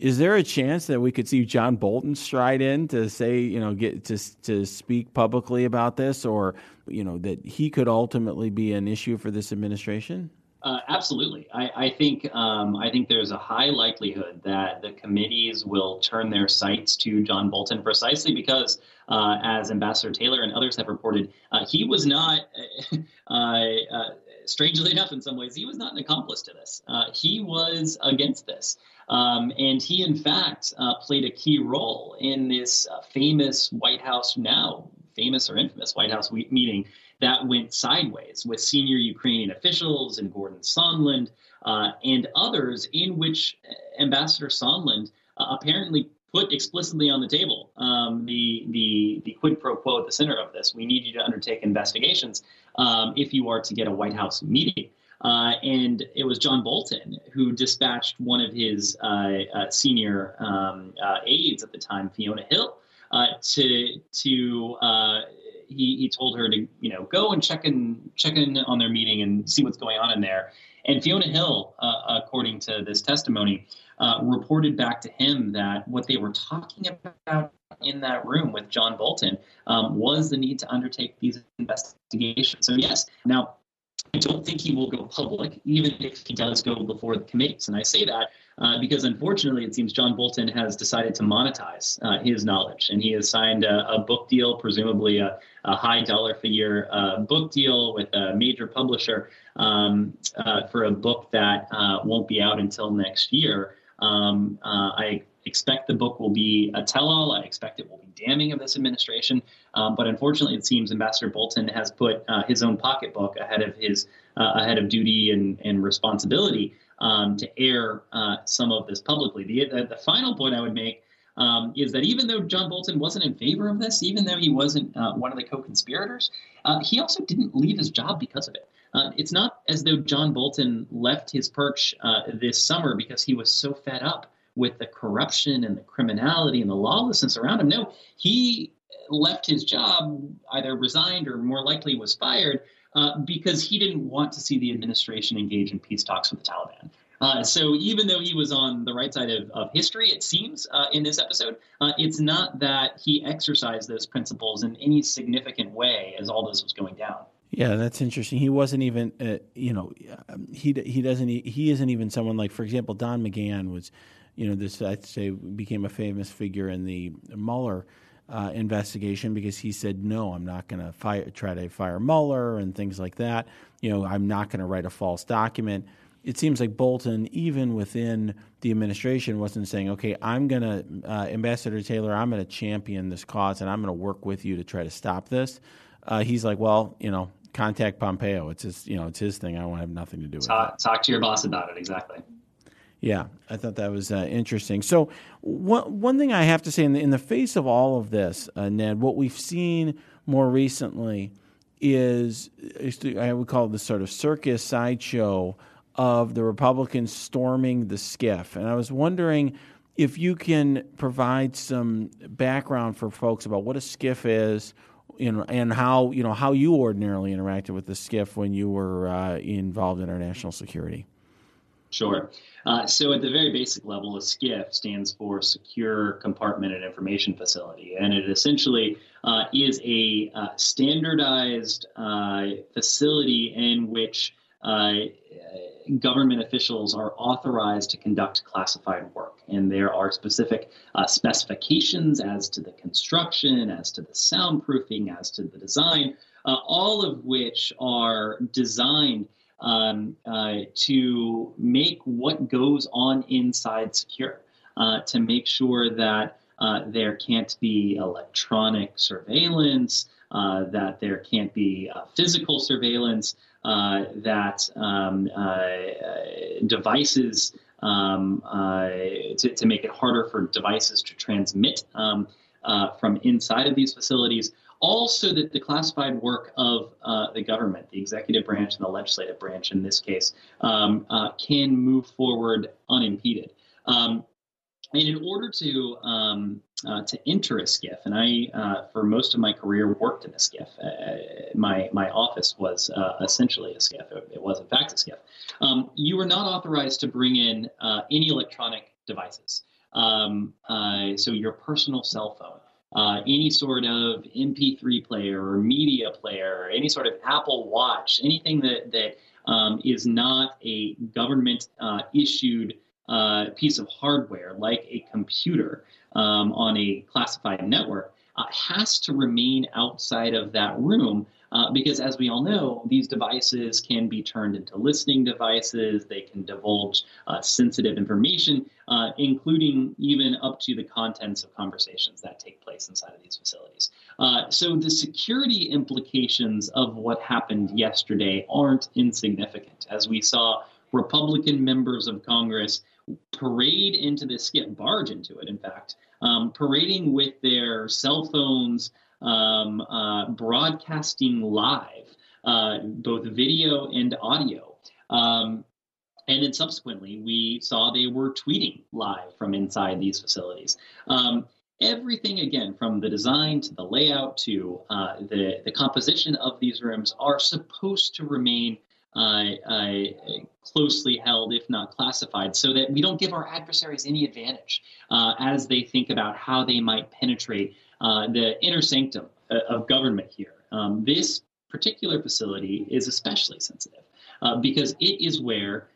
Is there a chance that we could see John Bolton stride in to say, you know, get to to speak publicly about this, or you know, that he could ultimately be an issue for this administration? Uh, absolutely, I, I think um, I think there's a high likelihood that the committees will turn their sights to John Bolton precisely because uh, as Ambassador Taylor and others have reported, uh, he was not, (laughs) uh, uh, strangely enough, in some ways, he was not an accomplice to this. Uh, he was against this. Um, and he, in fact, played a key role in this famous White House now, famous or infamous White House meeting that went sideways with senior Ukrainian officials and Gordon Sondland uh, and others, in which Ambassador Sondland uh, apparently put explicitly on the table um, the, the, the quid pro quo at the center of this. We need you to undertake investigations um, if you are to get a White House meeting. Uh, and it was John Bolton who dispatched one of his uh, uh, senior um, uh, aides at the time, Fiona Hill, uh, to to uh, he he told her to you know go and check in check in on their meeting and see what's going on in there. And Fiona Hill, uh, according to this testimony, uh, reported back to him that what they were talking about in that room with John Bolton um, was the need to undertake these investigations. So yes, now I don't think he will go public, even if he does go before the committees. And I say that uh, because unfortunately, it seems John Bolton has decided to monetize uh, his knowledge, and he has signed a, a book deal, presumably a, a high dollar figure uh, book deal with a major publisher um, uh, for a book that uh, won't be out until next year. Um, uh, I expect the book will be a tell-all. I expect it will be damning of this administration. Um, but unfortunately, it seems Ambassador Bolton has put uh, his own pocketbook ahead of his uh, ahead of duty and, and responsibility um, to air uh, some of this publicly. The, the, final point I would make um, is that even though John Bolton wasn't in favor of this, even though he wasn't uh, one of the co-conspirators, uh, he also didn't leave his job because of it. Uh, it's not as though John Bolton left his perch this summer because he was so fed up with the corruption and the criminality and the lawlessness around him. No, he left his job, either resigned or more likely was fired, uh, because he didn't want to see the administration engage in peace talks with the Taliban. Uh, so even though he was on the right side of, of history, it seems uh, in this episode, uh, it's not that he exercised those principles in any significant way as all this was going down. Yeah, that's interesting. He wasn't even, uh, you know, um, he he doesn't he isn't even someone like, for example, Don McGahn was you know, this I'd say became a famous figure in the Mueller uh, investigation because he said, "No, I'm not going to try to fire Mueller and things like that. You know, I'm not going to write a false document." It seems like Bolton, even within the administration, wasn't saying, "Okay, I'm going to, uh, Ambassador Taylor, I'm going to champion this cause and I'm going to work with you to try to stop this." Uh, he's like, "Well, you know, contact Pompeo. It's his, you know, it's his thing. I want to have nothing to do with talk, it." Talk to your boss about it. Exactly. Yeah, I thought that was uh, interesting. So, one one thing I have to say in the, in the face of all of this, uh, Ned, what we've seen more recently is I would call it the sort of circus sideshow of the Republicans storming the SCIF. and I was wondering if you can provide some background for folks about what a SCIF is. Know, and how you know how you ordinarily interacted with the SCIF when you were uh, involved in our national security. Sure. Uh, so, at the very basic level, a SCIF stands for Secure Compartmented Information Facility, and it essentially uh, is a uh, standardized uh, facility in which uh, government officials are authorized to conduct classified work. And there are specific uh, specifications as to the construction, as to the soundproofing, as to the design, all of which are designed um, uh, to make what goes on inside secure, uh, to make sure that uh, there can't be electronic surveillance, uh, that there can't be uh, physical surveillance, uh, that um, devices um, to, to, make it harder for devices to transmit um, from inside of these facilities also that the classified work of uh, the government, the executive branch and the legislative branch in this case, um, uh, can move forward unimpeded. Um, and in order to um, uh, to enter a SCIF, and I, uh, for most of my career, worked in a SCIF. Uh, my my office was uh, essentially a SCIF. It was in fact a SCIF. Um, you were not authorized to bring in any electronic devices. Um, so your personal cell phone, uh, any sort of MP3 player or media player, or any sort of Apple Watch, anything that that um, is not a government uh, issued uh, piece of hardware like a computer um, on a classified network uh, has to remain outside of that room uh, because, as we all know, these devices can be turned into listening devices. They can divulge uh, sensitive information, uh, including even up to the contents of conversations that take place inside of these facilities. Uh, so, the security implications of what happened yesterday aren't insignificant. As we saw Republican members of Congress parade into this, SCIF barge into it, in fact, um, parading with their cell phones um, uh, broadcasting live, uh, both video and audio. Um, and then subsequently, we saw they were tweeting live from inside these facilities. Um, everything again from the design to the layout to uh, the the composition of these rooms are supposed to remain uh, uh, closely held, if not classified, so that we don't give our adversaries any advantage uh, as they think about how they might penetrate uh, the inner sanctum uh, of government here. Um, this particular facility is especially sensitive because it is where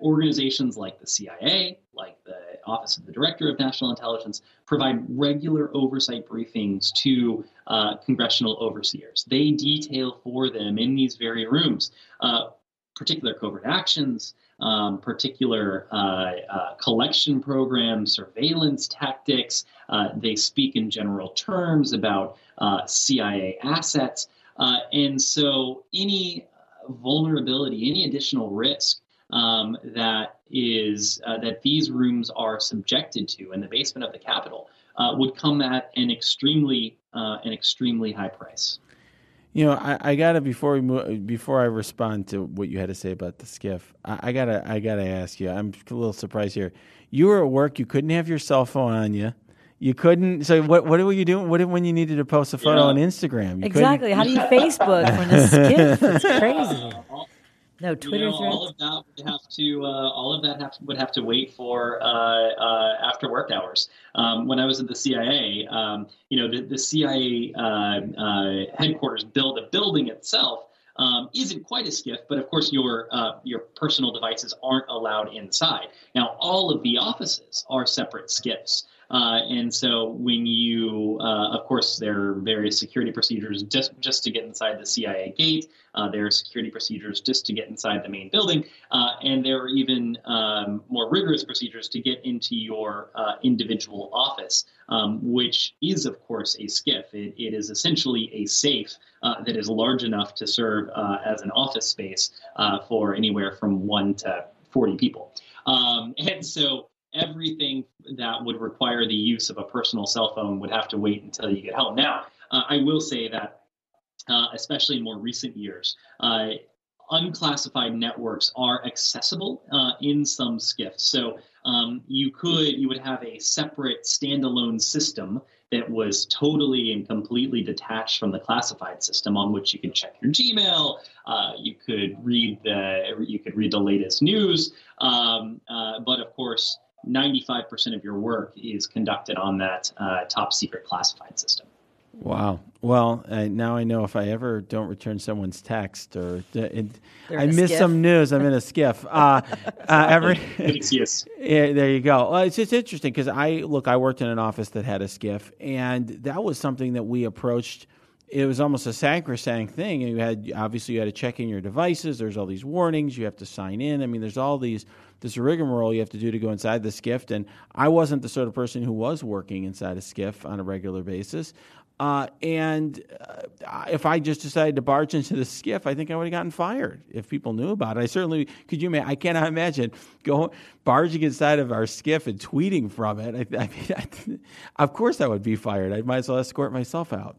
organizations like the CIA, like the Office of the Director of National Intelligence, provide regular oversight briefings to uh, congressional overseers. They detail for them in these very rooms uh, particular covert actions, um, particular uh, uh collection programs, surveillance tactics. Uh, they speak in general terms about uh, CIA assets. and so any vulnerability, any additional risk um, that is uh, that these rooms are subjected to in the basement of the Capitol uh, would come at an extremely uh, an extremely high price. You know, I, I, gotta before we move, before I respond to what you had to say about the SCIF, I, I, gotta I gotta ask you. I'm a little surprised here. You were at work. You couldn't have your cell phone on you. You couldn't. So what? What were you doing? What when you needed to post a photo yeah. on Instagram? You exactly. How do you (laughs) Facebook when a SCIF? It's crazy. (laughs) No Twitter you know, threads. All of that would have to. Uh, all of that have to, would have to wait for uh, uh, after work hours. Um, when I was at the CIA, um, you know, the, the CIA uh, uh, headquarters build a building itself. Um, isn't quite a SCIF, but of course your uh, your personal devices aren't allowed inside. Now all of the offices are separate SCIFs. Uh, and so when you, uh, of course, there are various security procedures just, just to get inside the CIA gate. Uh, there are security procedures just to get inside the main building. Uh, and there are even um, more rigorous procedures to get into your uh, individual office, um, which is, of course, a SCIF. it, it is essentially a safe uh, that is large enough to serve as an office space for anywhere from one to 40 people. Um, and so everything that would require the use of a personal cell phone would have to wait until you get home. Now, uh, I will say that, uh, especially in more recent years, uh, unclassified networks are accessible uh, in some SCIFs. So um, you could, you would have a separate standalone system that was totally and completely detached from the classified system on which you could check your Gmail, uh, you could read the, you could read the latest news. Um, uh, but of course, 95% of your work is conducted on that uh, top secret classified system. Wow. Well, uh, now I know if I ever don't return someone's text or it, I miss SCIF. some news, I'm in a SCIF. Uh, uh, (laughs) every yes. (laughs) yeah, there you go. Well, it's just interesting because I look. I worked in an office that had a SCIF, and that was something that we approached it was almost a sacrosanct thing. And you had obviously you had to check in your devices. There's all these warnings. You have to sign in. I mean, there's all these this rigmarole you have to do to go inside the SCIF. And I wasn't the sort of person who was working inside a SCIF on a regular basis. Uh, and uh, if I just decided to barge into the SCIF, I think I would have gotten fired if people knew about it. I certainly could. You, may I cannot imagine going barging inside of our SCIF and tweeting from it. I, I mean, (laughs) I, of course, I would be fired. I might as well escort myself out.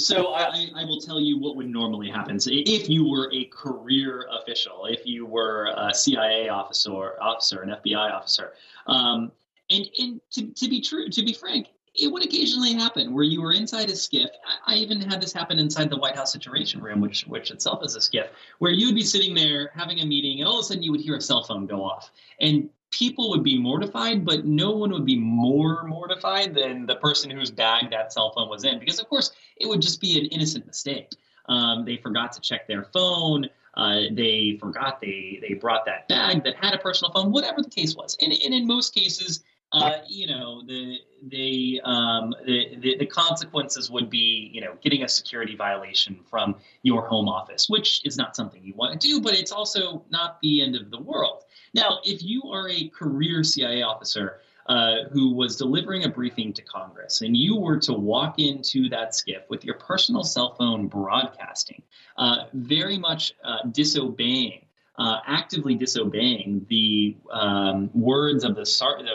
So I, I, will tell you what would normally happen. So if you were a career official, if you were a CIA officer, officer, an FBI officer, um, and and to, to be true, to be frank, it would occasionally happen where you were inside a SCIF. I, I even had this happen inside the White House Situation Room, which which itself is a SCIF, where you would be sitting there having a meeting, and all of a sudden you would hear a cell phone go off, and people would be mortified, but no one would be more mortified than the person whose bag that cell phone was in, because of course it would just be an innocent mistake. Um, they forgot to check their phone. Uh, they forgot they they brought that bag that had a personal phone, whatever the case was. And, and in most cases, uh, you know, the the, um, the, the the consequences would be, you know, getting a security violation from your home office, which is not something you want to do, but it's also not the end of the world. Now, if you are a career CIA officer uh, who was delivering a briefing to Congress and you were to walk into that SCIF with your personal cell phone broadcasting, uh, very much uh, disobeying. Uh, actively disobeying the um, words of the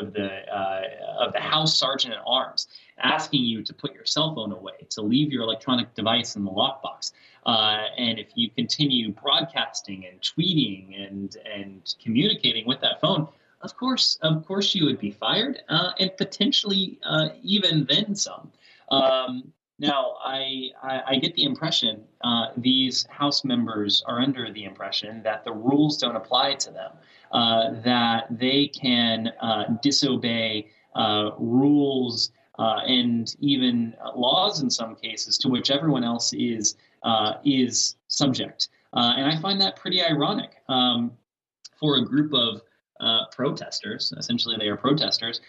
of the uh, of the House Sergeant at Arms, asking you to put your cell phone away, to leave your electronic device in the lockbox. Uh, and if you continue broadcasting and tweeting and and communicating with that phone, of course, of course, you would be fired, uh, and potentially uh, even then some. Um, now, I, I, I, get the impression uh, these House members are under the impression that the rules don't apply to them, uh, that they can uh, disobey rules uh, and even laws in some cases to which everyone else is is subject. and I find that pretty ironic um, for a group of protesters. Essentially, they are protesters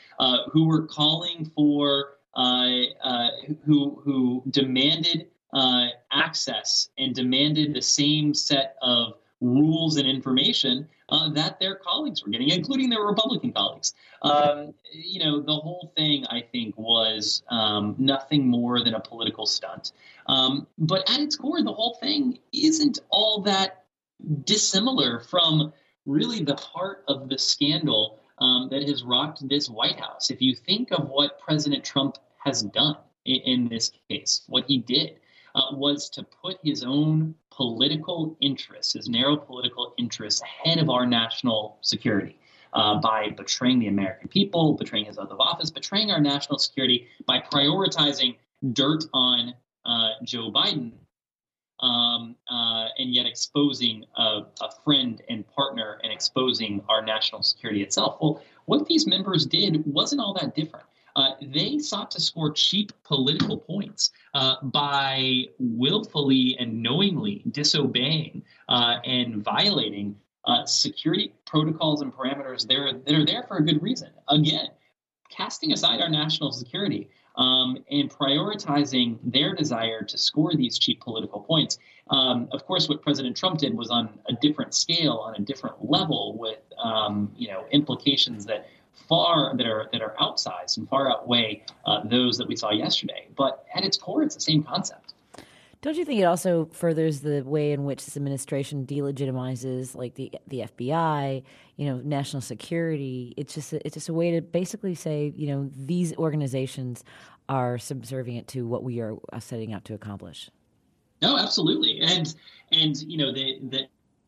who were calling for uh, uh, who who demanded uh, access and demanded the same set of rules and information uh, that their colleagues were getting, including their Republican colleagues. Um, you know, the whole thing, I think, was um, nothing more than a political stunt. Um, but at its core, the whole thing isn't all that dissimilar from really the heart of the scandal um, that has rocked this White House. If you think of what President Trump has done in, in this case. What he did uh, was to put his own political interests, his narrow political interests, ahead of our national security. Uh, by betraying the American people, betraying his oath of office, betraying our national security, by prioritizing dirt on uh, Joe Biden, um, uh, and yet exposing a, a, friend and partner and exposing our national security itself. Well, what these members did wasn't all that different uh, they sought to score cheap political points uh, by willfully and knowingly disobeying uh, and violating uh, security protocols and parameters that are, that are there for a good reason. Again, casting aside our national security um, and prioritizing their desire to score these cheap political points. Um, of course, what President Trump did was on a different scale, on a different level, with um, you know implications that far that are that are outsized and far outweigh uh, those that we saw yesterday. But at its core, it's the same concept. Don't you think it also furthers the way in which this administration delegitimizes, like the the FBI, you know, national security? It's just a, it's just a way to basically say, you know, these organizations are subservient to what we are setting out to accomplish. No, absolutely, and and you know the the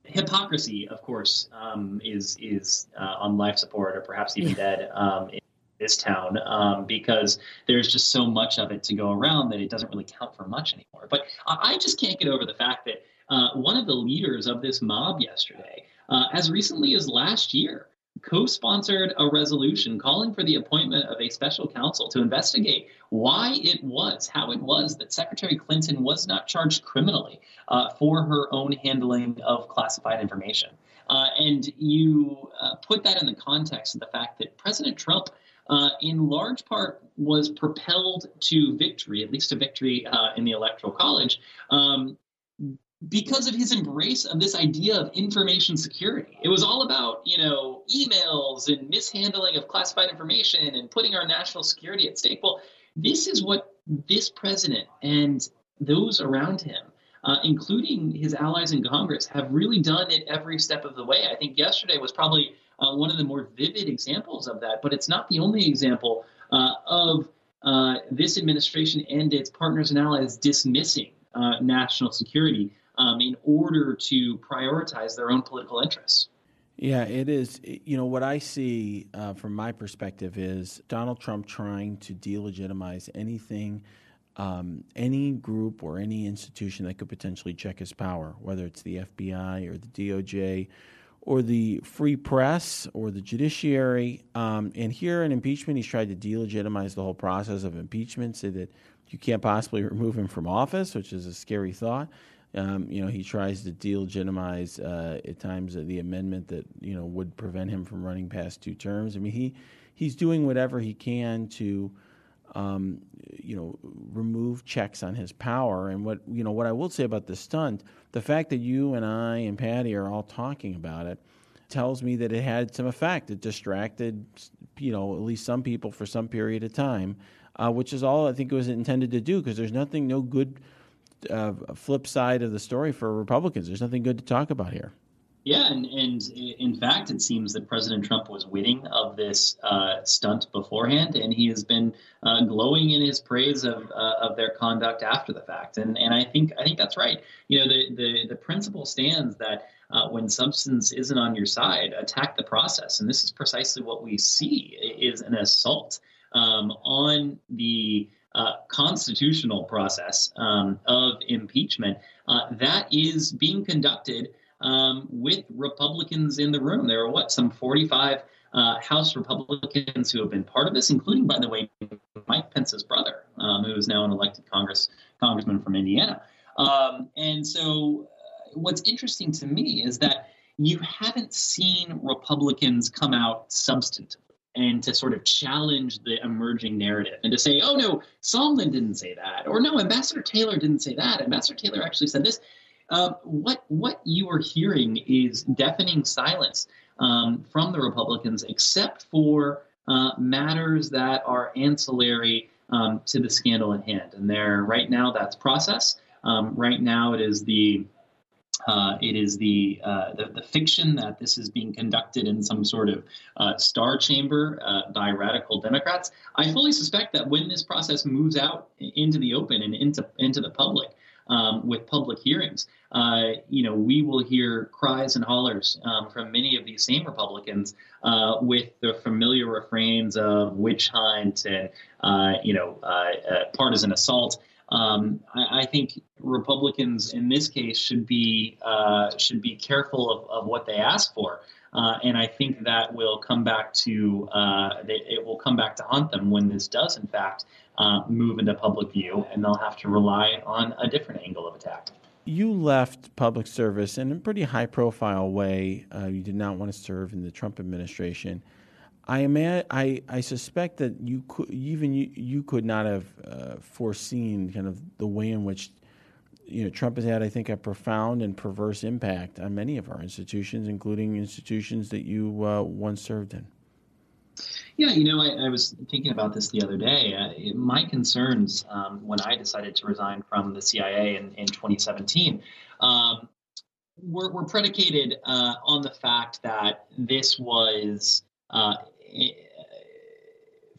hypocrisy, of course, um, is is uh, on life support or perhaps even dead um, in this town um, because there's just so much of it to go around that it doesn't really count for much anymore. But I just can't get over the fact that uh, one of the leaders of this mob yesterday, uh, as recently as last year, co sponsored a resolution calling for the appointment of a special counsel to investigate why it was, how it was that Secretary Clinton was not charged criminally uh, for her own handling of classified information. Uh, and you uh, put that in the context of the fact that President Trump. Uh, in large part, was propelled to victory, at least to victory uh, in the Electoral College, um, because of his embrace of this idea of information security. It was all about, you know, emails and mishandling of classified information and putting our national security at stake. Well, this is what this president and those around him, uh, including his allies in Congress, have really done it every step of the way. I think yesterday was probably uh, one of the more vivid examples of that, but it's not the only example uh, of uh, this administration and its partners and allies dismissing uh, national security um, in order to prioritize their own political interests. Yeah, it is. You know, what I see uh, from my perspective is Donald Trump trying to delegitimize anything, um, any group or any institution that could potentially check his power, whether it's the FBI or the DOJ or the free press or the judiciary. Um, and here in impeachment, he's tried to delegitimize the whole process of impeachment, say that you can't possibly (laughs) remove him from office, which is a scary thought. Um, you know, he tries to delegitimize uh, at times the amendment that you know would prevent him from running past two terms. I mean, he he's doing whatever he can to um, you know remove checks on his power. And what you know what I will say about the stunt, the fact that you and I and Patti are all talking about it tells me that it had some effect. It distracted you know at least some people for some period of time, uh, which is all I think it was intended to do. Because there's nothing, no good uh, flip side of the story for Republicans. There's nothing good to talk about here. Yeah, and, and in fact, it seems that President Trump was witting of this uh, stunt beforehand, and he has been uh, glowing in his praise of uh, of their conduct after the fact. And and I think I think that's right. You know, the the, the principle stands that uh, when substance isn't on your side, attack the process. And this is precisely what we see is an assault um, on the uh, constitutional process um, of impeachment uh, that is being conducted um, with Republicans in the room. There are what some 45 uh, House Republicans who have been part of this, including, by the way, Mike Pence's brother, um, who is now an elected Congress congressman from Indiana. Um, and so, uh, what's interesting to me is that you haven't seen Republicans come out substantively and to sort of challenge the emerging narrative and to say, oh no, Sondland didn't say that, or no, Ambassador Taylor didn't say that. Ambassador Taylor actually said this. Uh, what what you are hearing is deafening silence um, from the Republicans, except for uh, matters that are ancillary um, to the scandal at hand. And there, right now, that's process. Um, right now, it is the uh, it is the, uh, the, the fiction that this is being conducted in some sort of uh, star chamber uh, by radical Democrats. I fully suspect that when this process moves out into the open and into into the public, um, with public hearings, uh, you know, we will hear cries and hollers um, from many of these same Republicans uh, with the familiar refrains of witch hunt and, you know, partisan assault. Um, I, I, think Republicans in this case should be uh, should be careful of, of what they ask for. Uh, and I think that will come back to uh, it will come back to haunt them when this does, in fact, uh, move into public view, and they'll have to rely on a different angle of attack. You left public service in a pretty high-profile way. Uh, you did not want to serve in the Trump administration. I ima- I, I suspect that you could even you, you could not have uh, foreseen kind of the way in which you know, Trump has had, I think, a profound and perverse impact on many of our institutions, including institutions that you uh, once served in. Yeah, you know, I, I, was thinking about this the other day. Uh, my concerns um, when I decided to resign from the CIA in, in 2017 um, were, were, predicated uh, on the fact that this was, uh,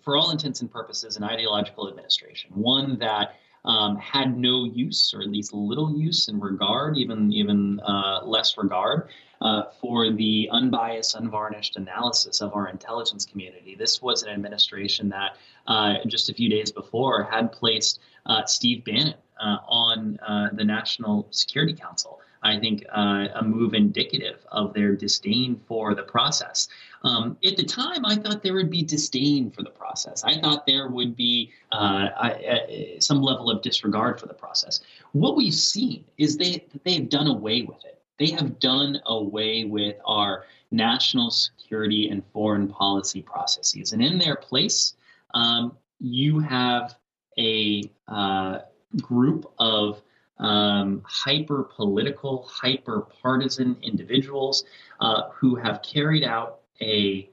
for all intents and purposes, an ideological administration, one that um, had no use, or at least little use and regard, even even uh, less regard uh, for the unbiased, unvarnished analysis of our intelligence community. This was an administration that uh, just a few days before had placed uh, Steve Bannon uh, on uh, the National Security Council. I think uh, a move indicative of their disdain for the process. Um, at the time, I thought there would be disdain for the process. I thought there would be uh, I, some level of disregard for the process. What we've seen is they they've done away with it. They have done away with our national security and foreign policy processes, and in their place, um, you have a uh, group of um, hyper political, hyper partisan individuals uh, who have carried out a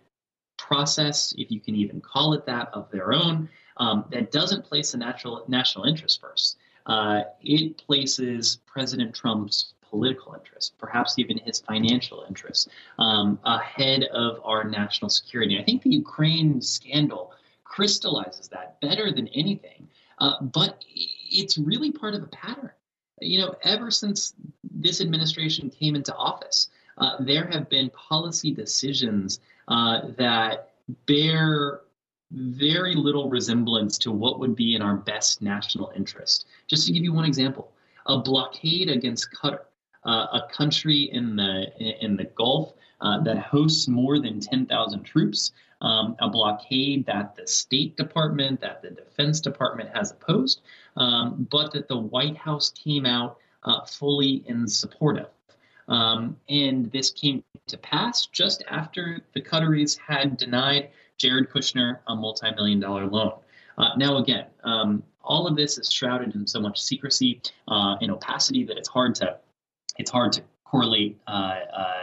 process, if you can even call it that, of their own um, that doesn't place the natural national interest first. Uh, it places President Trump's political interests, perhaps even his financial interests, um, ahead of our national security. I think the Ukraine scandal crystallizes that better than anything. Uh, but it's really part of a pattern. You know, ever since this administration came into office, uh, there have been policy decisions uh, that bear very little resemblance to what would be in our best national interest. Just to give you one example, a blockade against Qatar, uh, a country in the in the Gulf uh, that hosts more than 10,000 troops, um, a blockade that the State Department, that the Defense Department has opposed, um, but that the White House came out uh, fully in support of. Um, and this came to pass just after the Qataris had denied Jared Kushner a multi million dollar loan. Uh, now, again, um, all of this is shrouded in so much secrecy uh, and opacity that it's hard to it's hard to correlate uh, uh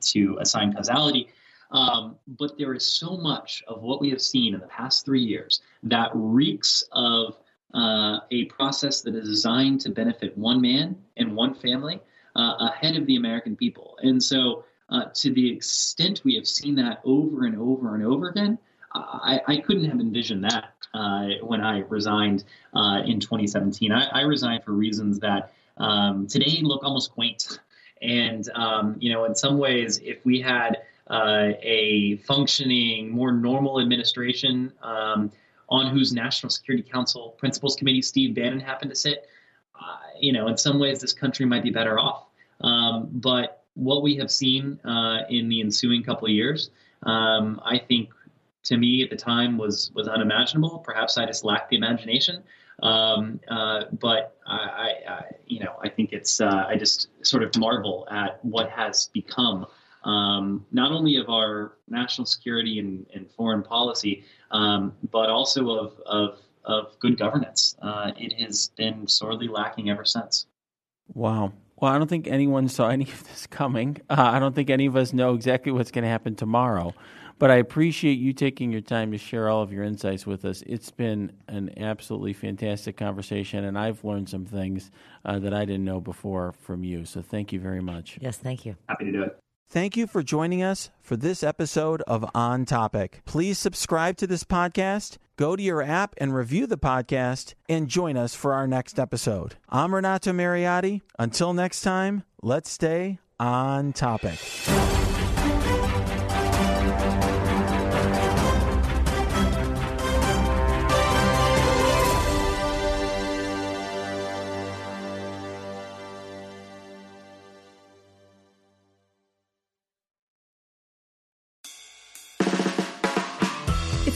to assign causality. Um, but there is so much of what we have seen in the past three years that reeks of uh, a process that is designed to benefit one man and one family uh, ahead of the American people. And so, uh, to the extent we have seen that over and over and over again, I, I couldn't have envisioned that uh, when I resigned uh, in 2017. I, I, resigned for reasons that um, today look almost quaint And um, you know, in some ways, if we had uh, a functioning, more normal administration um, on whose National Security Council Principals Committee Steve Bannon happened to sit, uh, you know, in some ways, this country might be better off. Um, but what we have seen uh, in the ensuing couple of years, um, I think, to me at the time was was unimaginable. Perhaps I just lacked the imagination. Um, uh, but I, I, you know, I think it's uh, I just sort of marvel at what has become um, not only of our national security and, and foreign policy, um, but also of, of, of good governance. Uh, it has been sorely lacking ever since. Wow. Well, I don't think anyone saw any of this coming. Uh, I don't think any of us know exactly what's going to happen tomorrow. But I appreciate you taking your time to share all of your insights with us. It's been an absolutely fantastic conversation, and I've learned some things uh, that I didn't know before from you. So thank you very much. Yes, thank you. Happy to do it. Thank you for joining us for this episode of On Topic. Please subscribe to this podcast, go to your app and review the podcast, and join us for our next episode. I'm Renato Mariotti. Until next time, let's stay on topic.